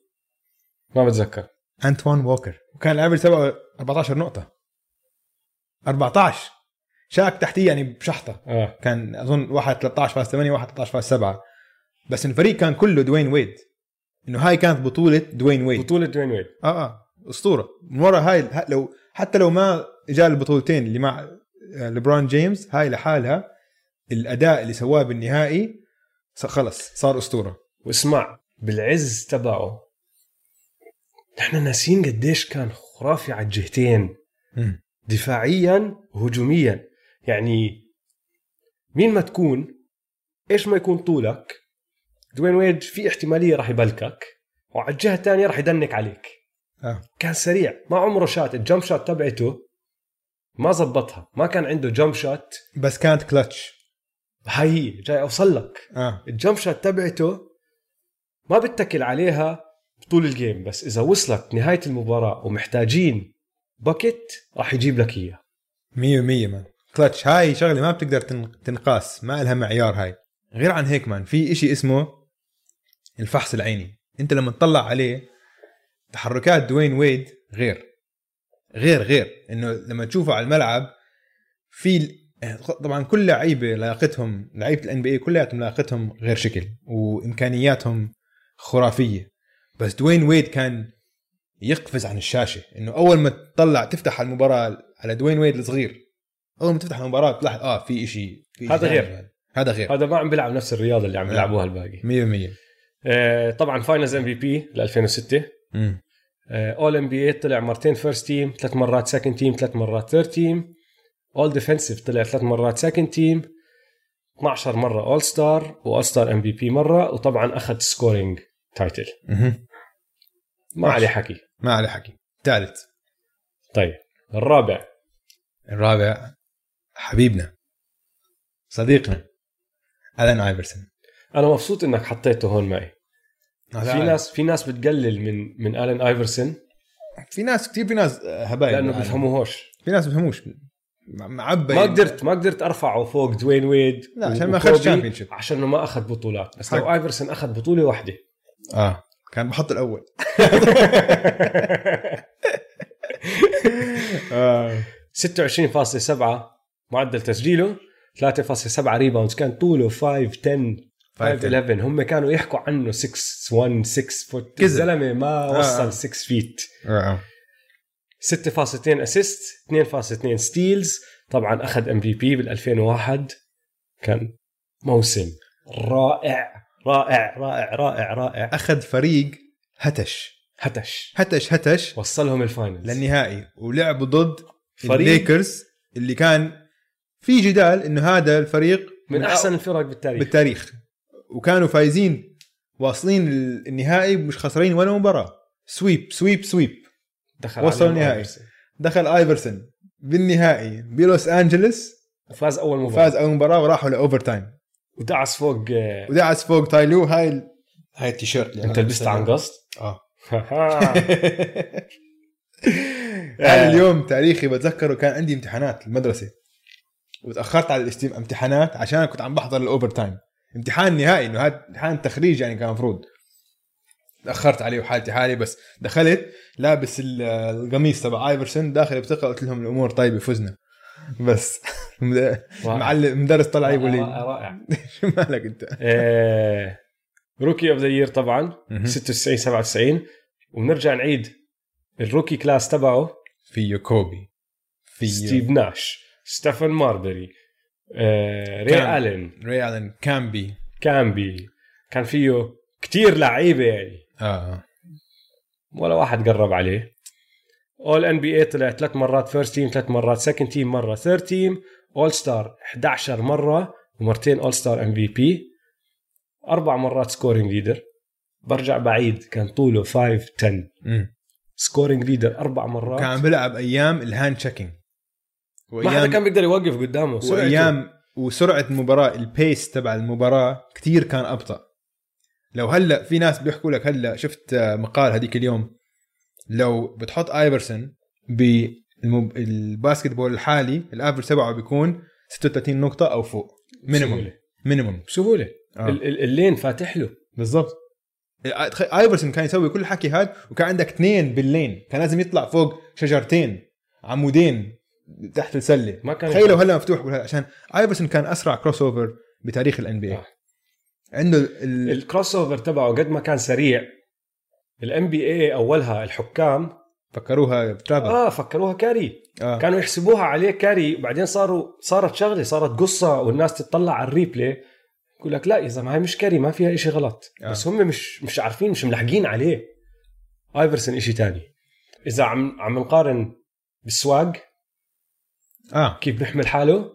ما بتذكر. أنتوان ووكر. وكان ال average تبعه 14 نقطة. 14 شاك تحتيه يعني بشحطة. آه. كان أظن واحد 13.8 واحد 13.7 بس الفريق كان كله دوين ويد. إنه هاي كانت بطولة دوين ويد. بطولة دوين ويد. آه آه أسطورة. من ورا هاي لو حتى لو ما اجى البطولتين اللي مع آه، ليبرون جيمس هاي لحالها الأداء اللي سواه بالنهائي خلص صار أسطورة. واسمع بالعز تبعه نحن ناسين قديش كان خرافي على الجهتين. دفاعيا وهجوميا. يعني مين ما تكون إيش ما يكون طولك دوين ويد في احتمالية راح يبلكك. وعلى الجهه الثانية راح يدنك عليك. آه. كان سريع. ما عمره شات. الجمب شات تبعته ما زبطها ما كان عنده جمب شات. بس كانت كلتش هاي هي. جاي أوصل لك. آه. الجمب شات تبعته ما بتكل عليها طول ال game بس إذا وصلت نهاية المباراة ومحتاجين bucket راح يجيب لك إياه. مية مية man clutch هاي شغلة ما بتقدر تن- تنقاس. ما لها معيار هاي. غير عن هيك man في إشي اسمه الفحص العيني. انت لما تطلع عليه تحركات دوين ويد غير. غير غير. انه لما تشوفه على الملعب في طبعا كل لعيبة لياقتهم لعيبة ال NBA كلياتهم لياقتهم غير شكل وإمكانياتهم خرافية. بس دوين ويد كان يقفز عن الشاشة. إنه أول ما تطلع تفتح المباراة على دوين ويد الصغير أول ما تفتح المباراة تلاحظ آه في شيء هذا غير. هذا غير. هذا ما عم بيلعب نفس الرياضة اللي عم لا. بيلعبوها الباقي. 100% آه طبعا finals MVP ل 2006 امم All-NBA طلع مرتين first team ثلاث مرات second team ثلاث مرات third team All-Defensive طلع ثلاث مرات second team 12 مرة all star و all star MVP مرة وطبعا أخذ scoring title ما. عليه حكي. ما عليه حكي. ثالث. طيب الرابع. الرابع حبيبنا صديقنا ألين آيفرسون أنا مبسوط إنك حطيته هون معي هذا في. ناس في ناس بتقلل من من الين آيفرسون في ناس كثير في ناس هبايل لأنه. بيفهموهوش في ناس بيفهموش معبى ما قدرت ما قدرت أرفعه فوق دوين ويد لا، عشان ما أخذ championship. عشان ما أخذ بطولات بس. لو آيفرسون أخذ بطولة واحدة آه كان بحط الأول [laughs] [laughs] آه. 26.7 معدل تسجيله 3.7 rebounds كان طوله 5 10 5 11 هم كانوا يحكوا عنه 6 1 6 foot. الزلمة ما آه. وصل 6 feet آه. 6.2 assist 2.2 steals طبعا أخذ MVP بال 2001 كان موسم رائع رائع رائع رائع رائع. أخذ فريق هتش. هتش. هتش هتش. وصلهم ال finals للنهائي. ولعبوا ضد فريق- الليكرز اللي كان في جدال إنه هذا الفريق من أحسن الفرق بالتاريخ. بالتاريخ. وكانوا فايزين واصلين النهائي مش خسرين ولا مباراة. sweep sweep sweep. دخل وصل عليهم النهائي. دخل آيفرسون بالنهائي بلوس أنجلس. وفاز أول مباراة. فاز أول مباراة وراحوا ل overtime ودعس فوق آه، ودعس فوق تاي لو. هاي ال... هاي التيشيرت اللي أنت لبستها عن قصد؟ آه. [laughs] آه. هذا اليوم تاريخي بتذكره كان عندي امتحانات المدرسة. وتأخرت على الاستم... امتحانات عشان كنت عم بحضر ال overtime امتحان نهائي إنه هذا امتحان تخريج يعني كان المفروض تأخرت عليه وحالتي حالي بس دخلت لابس ال- القميص تبع آيفرسون داخل بثقة قلت لهم الأمور طيبة فزنا. بس معلم مدرس طلع يقول لي رائع [laughs] شو مالك أنت؟ rookie of the year طبعا مهم. 96 97 وبنرجع نعيد ال rookie class تبعه. فيه كوبي فيه ستيف ناش ستيفن ماربري آه، ري. الين ري ألن. كامبي كامبي كان فيه كتير لعيبة يعني. آه. ولا واحد قرب عليه. all NBA طلع ثلاث مرات first team ثلاث مرات second team مرة third team all star 11 مرة ومرتين all star MVP أربع مرات scoring leader برجع بعيد كان طوله 5 10 امم scoring leader أربع مرات. كان عم بيلعب أيام ال hand checking ما حدا كان بيقدر يوقف قدامه سرعته. وأيام وسرعة المباراة ال pace تبع المباراة كتير كان أبطأ. لو هلا في ناس بيحكوا لك هلا شفت آه، مقال هذيك اليوم. لو بتحط آيفرسون بال basketball الحالي ال average تبعه بيكون 36 نقطة أو فوق. minimum بسهولة. minimum بسهولة. آه. ال- ال- ال lane فاتح له. بالضبط. تخيل آيفرسون كان يسوي كل الحكي هذا وكان عندك اثنين بال lane. كان لازم يطلع فوق شجرتين عمودين. تحت السلة. ما كان تخيلوا هلا مفتوح عشان آيفرسون كان أسرع crossover بتاريخ ال NBA. عنده ال... ال crossover تبعه قد ما كان سريع. ال NBA أولها الحكام فكروها travel آه فكروها carry آه. كانوا يحسبوها عليه carry بعدين صاروا صارت شغلة صارت قصة والناس تطلع على ال replay. يقول لك لا يا زلمة هاي مش carry ما فيها إشي غلط. آه. بس هم مش مش عارفين مش ملحقين عليه. آيفرسون إشي تاني. إذا عم عم نقارن بال swag آه. كيف بيحمل حاله؟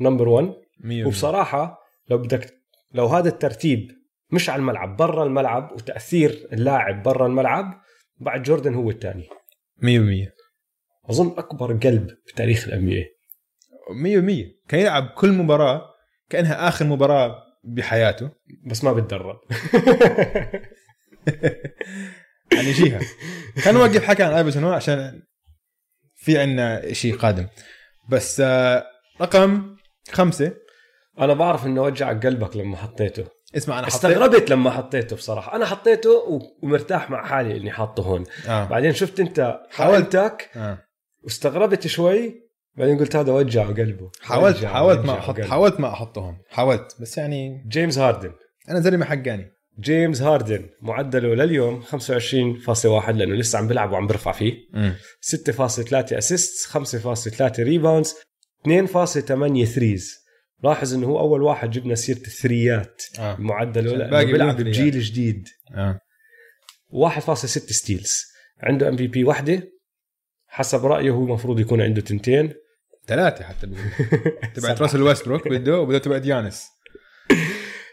number 1 100 وبصراحة لو بدك لو هذا الترتيب مش على الملعب برا الملعب وتأثير اللاعب برا الملعب بعد جوردن هو الثاني 100% أظن أكبر قلب بتاريخ ال NBA 100% كان يلعب كل مباراة كأنها آخر مباراة بحياته. بس ما بتدرب. [laughs] عن يجيها كان وقف حكى عن ايفرسون عشان في عنا شيء قادم. بس آه، رقم خمسة أنا بعرف إنه وجعك قلبك لما حطيته اسمع أنا حطيت استغربت لما حطيته بصراحة أنا حطيته ومرتاح مع حالي إني حاطه هون آه. بعدين شفت أنت حاولت. حاولتك آه. واستغربت شوي بعدين قلت هذا وجع قلبه حاولت وجع- حاولت ما أحط. حاولت ما احطهم حاولت بس يعني جيمس هاردن أنا زلمة حقاني جيمس هاردن معدله لليوم 25.1 لأنه لسه عم بيلعب وعم بيرفع فيه. 6.3 assist 5.3 rebounds 2.8 threes لاحظ إنه هو أول واحد جبنا سيرة الثريات آه. معدله لأنه بيلعب بجيل جديد. آه. 1.6 steals عنده MVP وحده حسب رأيه هو المفروض يكون عنده تنتين. ثلاثة حتى تبعت راسل ويستبروك بده وبده تبعت يانس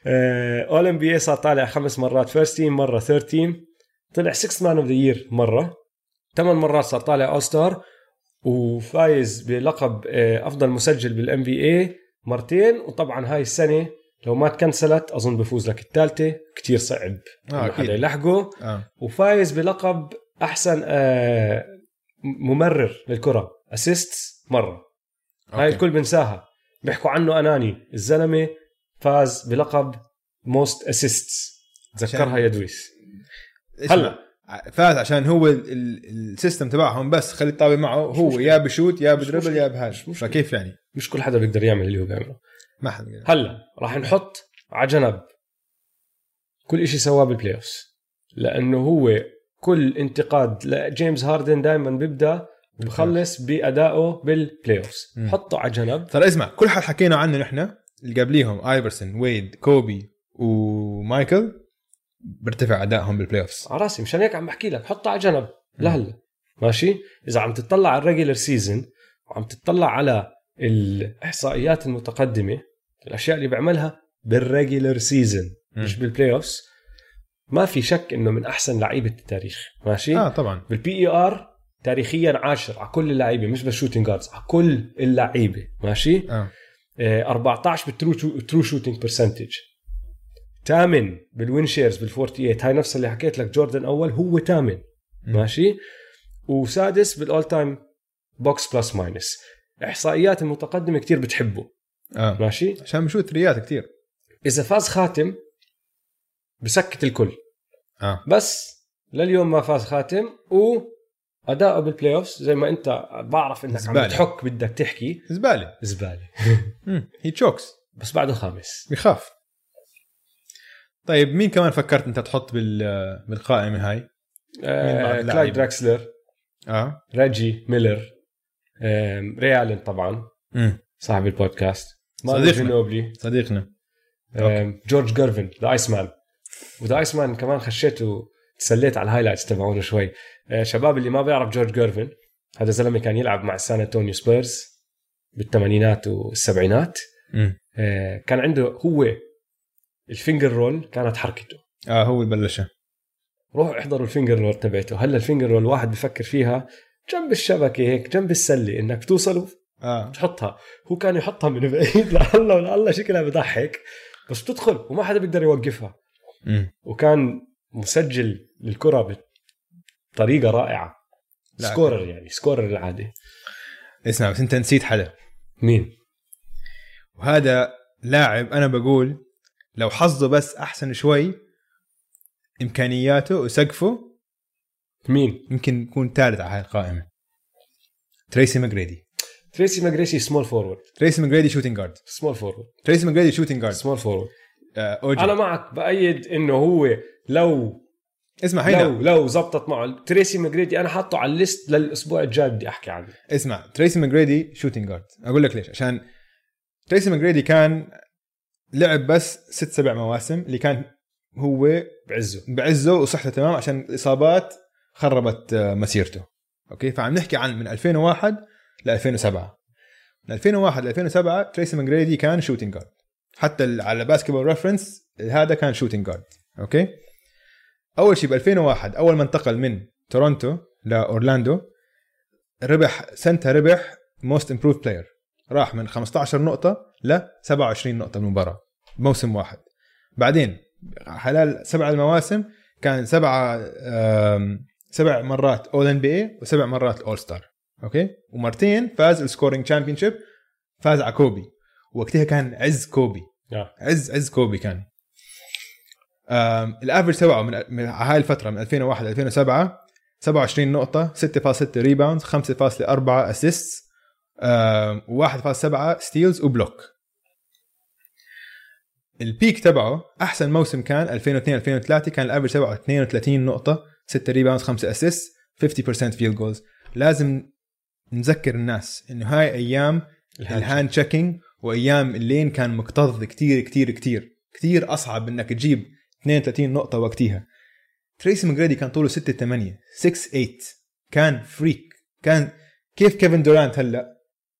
all NBA صار طالع خمس مرات first team مرة third team طلع 6 man of the year مرة. ثمان مرات صار طالع all star وفايز بلقب آه، أفضل مسجل بال NBA مرتين. وطبعا هاي السنة لو ما تكنسلت أظن بفوز لك الثالثة. كتير صعب آه إنه حدا يلحقه. آه. وفايز بلقب أحسن آه، ممرر للكرة. assist مرة. هاي okay. الكل بنساها. بيحكوا عنه أناني. الزلمة فاز بلقب most assists تذكرها يا دويس. هلا. فاز عشان هو ال- ال- ال system تبعهم بس خلي الطابة معه. هو يا بشوت يا بدربل مشكلة. يا بهاج مشكلة. فكيف يعني؟ مش كل حدا بيقدر يعمل اللي هو بيعمله. ما حدا بيقدر. هلا راح نحط على جنب كل شيء سواه بال playoffs لأنه هو كل انتقاد لجيمس هاردن دائما بيبدأ بخلص بأدائه بال playoffs مم. حطه على جنب ترى اسمع كل حد حكينا عنه نحن اللي قبليهم ايفرسون ويد كوبي ومايكل بيرتفع أدائهم بال playoffs على رأسي مشان هيك عم بحكي لك حطه على جنب لهلا. ماشي؟ إذا عم تطلع على ال regular season وعم تطلع على الإحصائيات المتقدمة الأشياء اللي بيعملها بال regular season مش بال playoffs ما في شك إنه من أحسن لعيبة التاريخ. ماشي؟ آه طبعا. بال PER تاريخيا عاشر على كل اللعيبة مش بال shooting guards على كل اللعيبة. ماشي؟ آه، 14 بال true true shooting percentage ثامن بال win shares per 48 هاي نفس اللي حكيت لك جوردن أول هو ثامن. ماشي؟ وسادس بال all-time box plus minus إحصائيات المتقدمة كتير بتحبه. آه. ماشي؟ عشان ب shoot three ات كثير إذا فاز خاتم بسكت الكل. آه. بس لليوم ما فاز خاتم و اداؤه بال playoff زي ما أنت بعرف إنك عم زبالة. بتحك بدك تحكي. زبالة. زبالة. [laughs] he chokes بس بعده خامس بيخاف طيب مين كمان فكرت أنت تحط بال بالقائمة هاي؟ آه كلايد؟ دراكسلر آه. ريجي ميلر. آم، ري الين طبعا. امم صاحب البودكاست. صديقنا. جينوبلي. صديقنا. آم، جورج جيرفن the Iceman و the Iceman كمان خشيت وتسليت على ال highlights تبعونه شوي. آه، شباب اللي ما بيعرف جورج جيرفن هذا زلمة كان يلعب مع سان أنطونيو سبيرز بالثمانينات والسبعينات. آه، كان عنده هو ال finger roll كانت حركته. آه هو اللي بلشها روحوا احضروا ال finger roll تبعته. هلا ال finger roll واحد بفكر فيها جنب الشبكة هيك جنب السلة إنك توصل آه. وتحطها هو كان يحطها من بعيد. [laughs] لله ولله شكلها بضحك. بس بتدخل وما حدا بيقدر يوقفها. امم وكان مسجل للكرة بطريقه رائعة. لا، scorer يعني scorer العادي. اسمع بس انت نسيت حدا. مين؟ وهذا لاعب أنا بقول لو حظه بس أحسن شوي إمكانياته وسقفه مين؟ يمكن يكون ثالث على هاي القائمة. تريسي ماجريدي. تريسي ماجريسي سمول فورورد تريسي ماجريدي shooting guard small forward تريسي ماجريدي shooting guard small forward أنا معك بأيد إنه هو لو اسمع هيدا. لو لو زبطت معه. تريسي ماجريدي أنا حاطه على ال list للأسبوع الجاي بدي أحكي عنه. اسمع تريسي ماجريدي shooting guard أقول لك ليش. عشان تريسي ماجريدي كان لعب بس ست سبع مواسم اللي كان هو بعزه. بعزه وصحته تمام عشان الإصابات خربت آه، مسيرته. okay؟ فعم نحكي عن من 2001 ل 2007 من 2001 ل 2007 تريسي ماجريدي كان shooting guard حتى على Basketball Reference هذا كان shooting guard okay؟ أول شيء ب 2001 أول ما انتقل من تورونتو لاورلاندو ربح سنتها ربح most improved player راح من 15 نقطة ل 27 نقطة بالمباراة موسم واحد. بعدين خلال سبع المواسم كان سبعة سبع مرات all-NBA وسبع مرات all-star okay؟ ومرتين فاز ال scoring champion فاز على كوبي. وقتها كان عز كوبي. عز عز كوبي كان. ال average تبعه من من هاي الفترة من 2001 ل 2007 27 نقطة 6.6 rebound 5.4 assist و1.7 steals و block ال peak تبعه أحسن موسم كان 2002 2003 كان ال average تبعه 32 نقطة 6 rebounds 5 assist 50% field goals لازم نذكر الناس إنه هاي أيام ال hand checking وأيام ال lane كان مكتظ كتير كتير كتير كتير أصعب إنك تجيب 32 نقطة وقتها تريسي ماجريدي كان طوله 6 8 6 8 كان freak كان كيف كيفن دورانت هلأ؟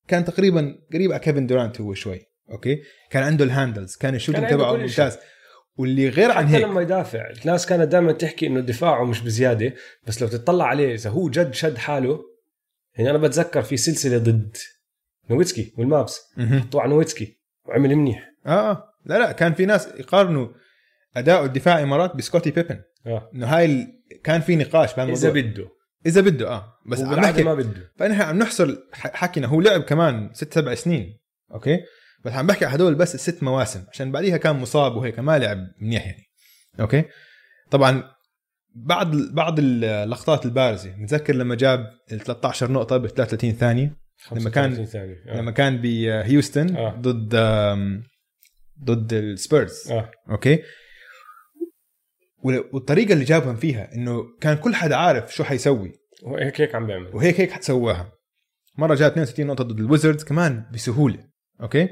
كان تقريبا قريب على كيفن دورانت هو شوي okay؟ كان عنده ال handles كان ال shooting تبعه. ممتاز. واللي غير عن حتى هيك لما يدافع الناس كانت دائما تحكي إنه دفاعه مش بزيادة بس لو تطلع عليه إذا هو جد شد حاله يعني أنا بتذكر في سلسلة ضد نويتسكي والمافس. حطوه على نويتسكي وعمل منيح. آه آه. لا لا كان في ناس يقارنوا أداء الدفاع مرات بسكوتي بيبن. آه. إنه هاي ال... كان في نقاش بهالموضوع. إذا بده. إذا بده آه. بس عم نحكي ما بده. فنحن عم نحصر حكينا هو لعب كمان ست سبع سنين okay؟ بس عم بحكي على هدول بس الست مواسم عشان بعديها كان مصاب وهيك ما لعب منيح يعني okay؟ طبعا بعض بعض اللقطات البارزة متذكر لما جاب ال 13 نقطة ب 33 ثانية؟ لما كان- 35 ثانية آه. لما كان بهيوستن آه. ضد ضد السبيرز آه. okay؟ والطريقة اللي جابهم فيها إنه كان كل حدا عارف شو حيسوي. وهيك هيك عم بيعمل. وهيك هيك سواها مرة جاب 62 نقطة ضد الويزردز كمان بسهولة. okay؟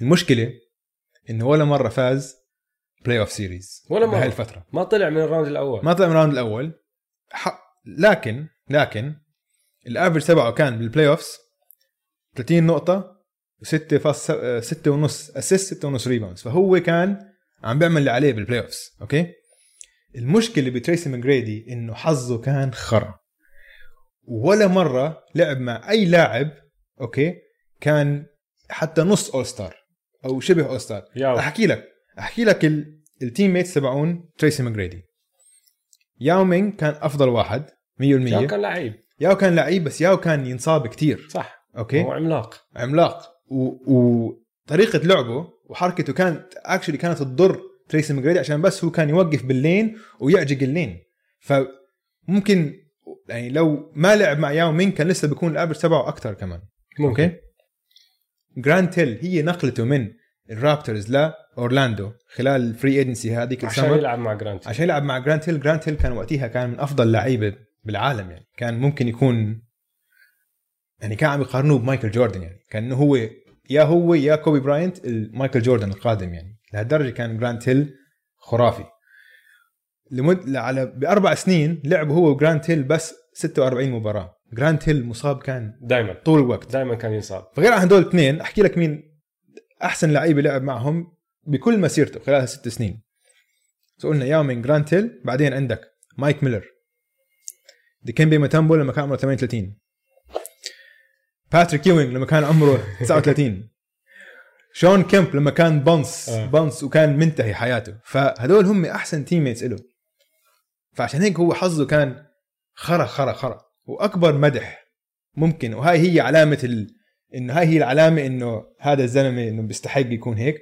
المشكلة إنه ولا مرة فاز playoff series ولا. بهاي الفترة. ما طلع من ال round الأول. ما طلع من ال round الأول. ح... لكن لكن ال average تبعه كان بال playoffs 30 نقطه و6 فاص 6 ونص assist 6 ونص rebounds فهو كان عم بيعمل اللي عليه بال playoffs أوكي؟ المشكلة بتريسي ماجريدي إنه حظه كان خرا. ولا مرة لعب مع أي لاعب okay؟ كان حتى نص all star أو شبه all star ياو. أحكي لك أحكي لك ال... ال teammates تبعون تريسي ماجريدي ياو مينغ كان أفضل واحد 100% ياو كان لعيب. ياو كان لعيب بس ياو كان ينصاب كتير. صح. okay؟ هو عملاق. عملاق. و... وطريقة لعبه وحركته كانت actually كانت تضر تريسي ماجريدي عشان بس هو كان يوقف بال lane ويعجق ال lane. فممكن يعني لو ما لعب مع ياو مينغ كان لسه بيكون ال average تبعه أكثر كمان. ممكن. okay؟ جرانت هيل هي نقلته من الرابترز لاورلاندو خلال ال free agency هذيك عشان يلعب مع جرانت عشان يلعب مع جرانت هيل جرانت هيل كان وقتها كان من أفضل لعيبة بالعالم يعني. كان ممكن يكون يعني كان عم يقارنوه بمايكل جوردن يعني. كان هو يا هو يا كوبي براينت مايكل جوردن القادم يعني. لهالدرجة كان جرانت هيل خرافي. لمدة أربع سنين لعب هو وجرانت هيل بس 46 مباراة. جرانت هيل مصاب كان دائما طول الوقت. دائما كان ينصاب فغير عن هدول الاثنين أحكي لك مين أحسن لعيبة لعب معهم بكل مسيرته خلال ست سنين. قلنا ياو مينغ جرانت هيل بعدين عندك مايك ميلر. ديكيمبي موتومبو لما كان عمره 38 باتريك يوينغ لما كان عمره 39 شون كيمب لما كان بانس آه. بانس وكان منتهي حياته. فهدول هم أحسن تيم ميتس له فعشان هيك هو حظه كان خرا خرا خرا. وأكبر مدح ممكن وهاي هي علامة ال... انه هاي هي العلامة إنه هذا الزلمة إنه بيستحق يكون هيك.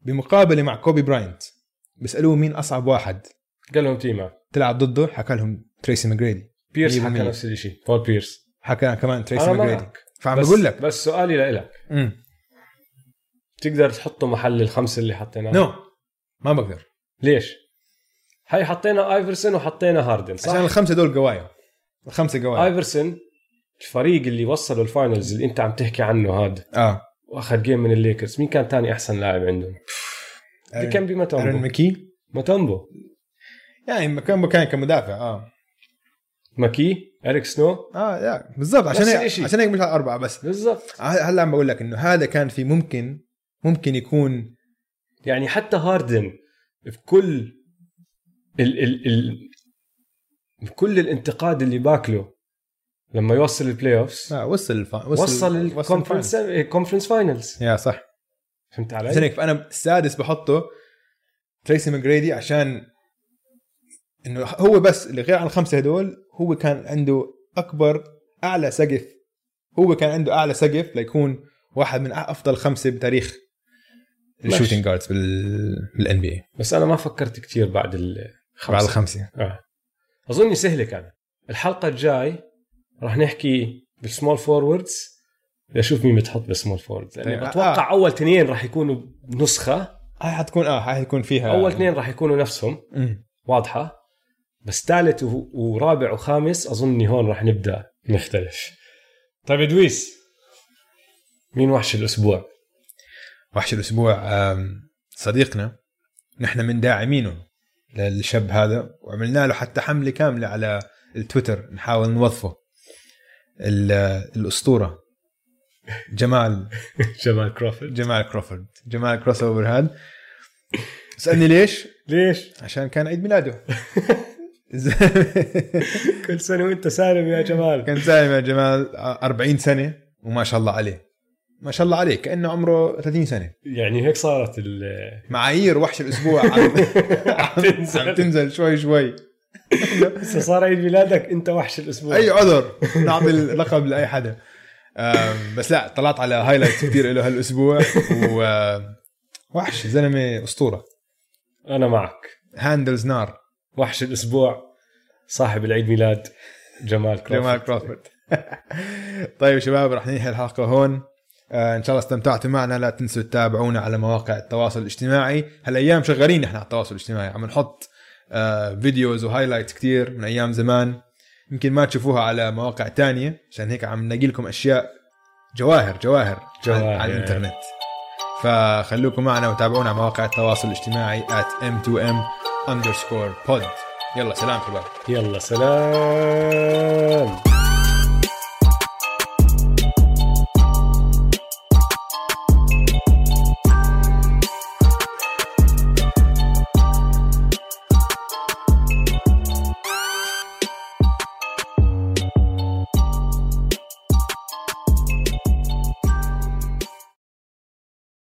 بمقابلة مع كوبي براينت بيسألوه مين أصعب واحد. قال لهم تيما تلعب ضده؟ حكى لهم تريسي ماجريدي. بيرس 100%. حكى نفس الشيء. بول بيرس حكى كمان تريسي ماجريدي. فعم بقول لك. بس سؤالي لإلك. تقدر تحطه محل الخمسه اللي حطيناها no. ما بقدر. ليش؟ هاي حطينا آيفرسون وحطينا هاردن صح؟ عشان الخمسة دول قوايا. الخمسة قوايا. آيفرسون الفريق اللي وصلوا ال finals اللي انت عم تحكي عنه هذا آه. واخذ game من الليكرز. مين كان تاني أحسن لاعب عندهم؟ ديكيمبي موتومبو ماكي. موتومبو. يعني مكان كان كمدافع آه. ماكي؟ اريك سنو آه يا بالضبط عشان هيك. عشان هيك مش على اربعه بس بالضبط هلا عم بقول لك إنه هذا كان في ممكن ممكن يكون يعني حتى هاردن بكل ال ال ال بكل الانتقاد اللي باكله لما يوصل ال playoffs آه وصل الفا... وصل ال final. ال conference conference finals يا صح فهمت عشان علي؟ هيك فانا السادس بحطه تريسي ماجريدي عشان إنه هو بس اللي غير عن الخمسة هدول هو كان عنده أكبر أعلى سقف. هو كان عنده أعلى سقف ليكون واحد من أفضل خمسة بتاريخ. ال shooting guards بال بال NBA بس أنا ما فكرت كتير بعد الخمسه بعد الخمسة. آه. أظني سهلة كانت الحلقة الجاي راح نحكي بال small forwards بدي أشوف مين بتحط ب small forward لأني طيب، بتوقع أول اثنين راح يكونوا نسخه هاي حتكون آه هاي حتكون فيها أول اثنين راح يكونوا نفسهم. مم. واضحة. بس ثالث ورابع وخامس اظني هون راح نبدأ نختلف. طيب إدويس مين وحش الأسبوع؟ وحش الأسبوع صديقنا نحن من داعمينه للشاب هذا وعملنا له حتى حملة كاملة على التويتر نحاول نوظفه. ال- الأسطورة جمال. [laughs] جمال كروفورد جمال كروفورد جمال crossover هذا اسالني ليش؟ ليش؟ عشان كان عيد ميلاده. [laughs] [laughs] كل سنة وانت سالم يا جمال. كان سالم يا جمال 40 سنة وما شاء الله عليه. ما شاء الله عليه كأنه عمره 30 سنة. يعني هيك صارت معايير وحش الأسبوع. [laughs] عم, عم تنزل. عم تنزل شوي شوي. هسه صار عيد ميلادك انت وحش الأسبوع. أي عذر نعطي اللقب لأي حدا. بس لا طلعت على highlights كثير له هالأسبوع. و وحش زلمة أسطورة. أنا معك. handles نار. وحش الأسبوع. صاحب العيد ميلاد جمال كروفورد جمال كروفورد [laughs] طيب شباب رح ننهي الحلقة هون. آه إن شاء الله استمتعتوا معنا. لا تنسوا تتابعونا على مواقع التواصل الاجتماعي. هالأيام شغالين نحن على التواصل الاجتماعي. عم نحط آه videos و highlight كتير من أيام زمان. يمكن ما تشوفوها على مواقع تانية. عشان هيك عم نلاقي لكم أشياء جواهر جواهر, جواهر. على, على الإنترنت. فخلوكم معنا وتابعونا على مواقع التواصل الاجتماعي at m2m underscore pod. يلا سلام شباب يلا سلام.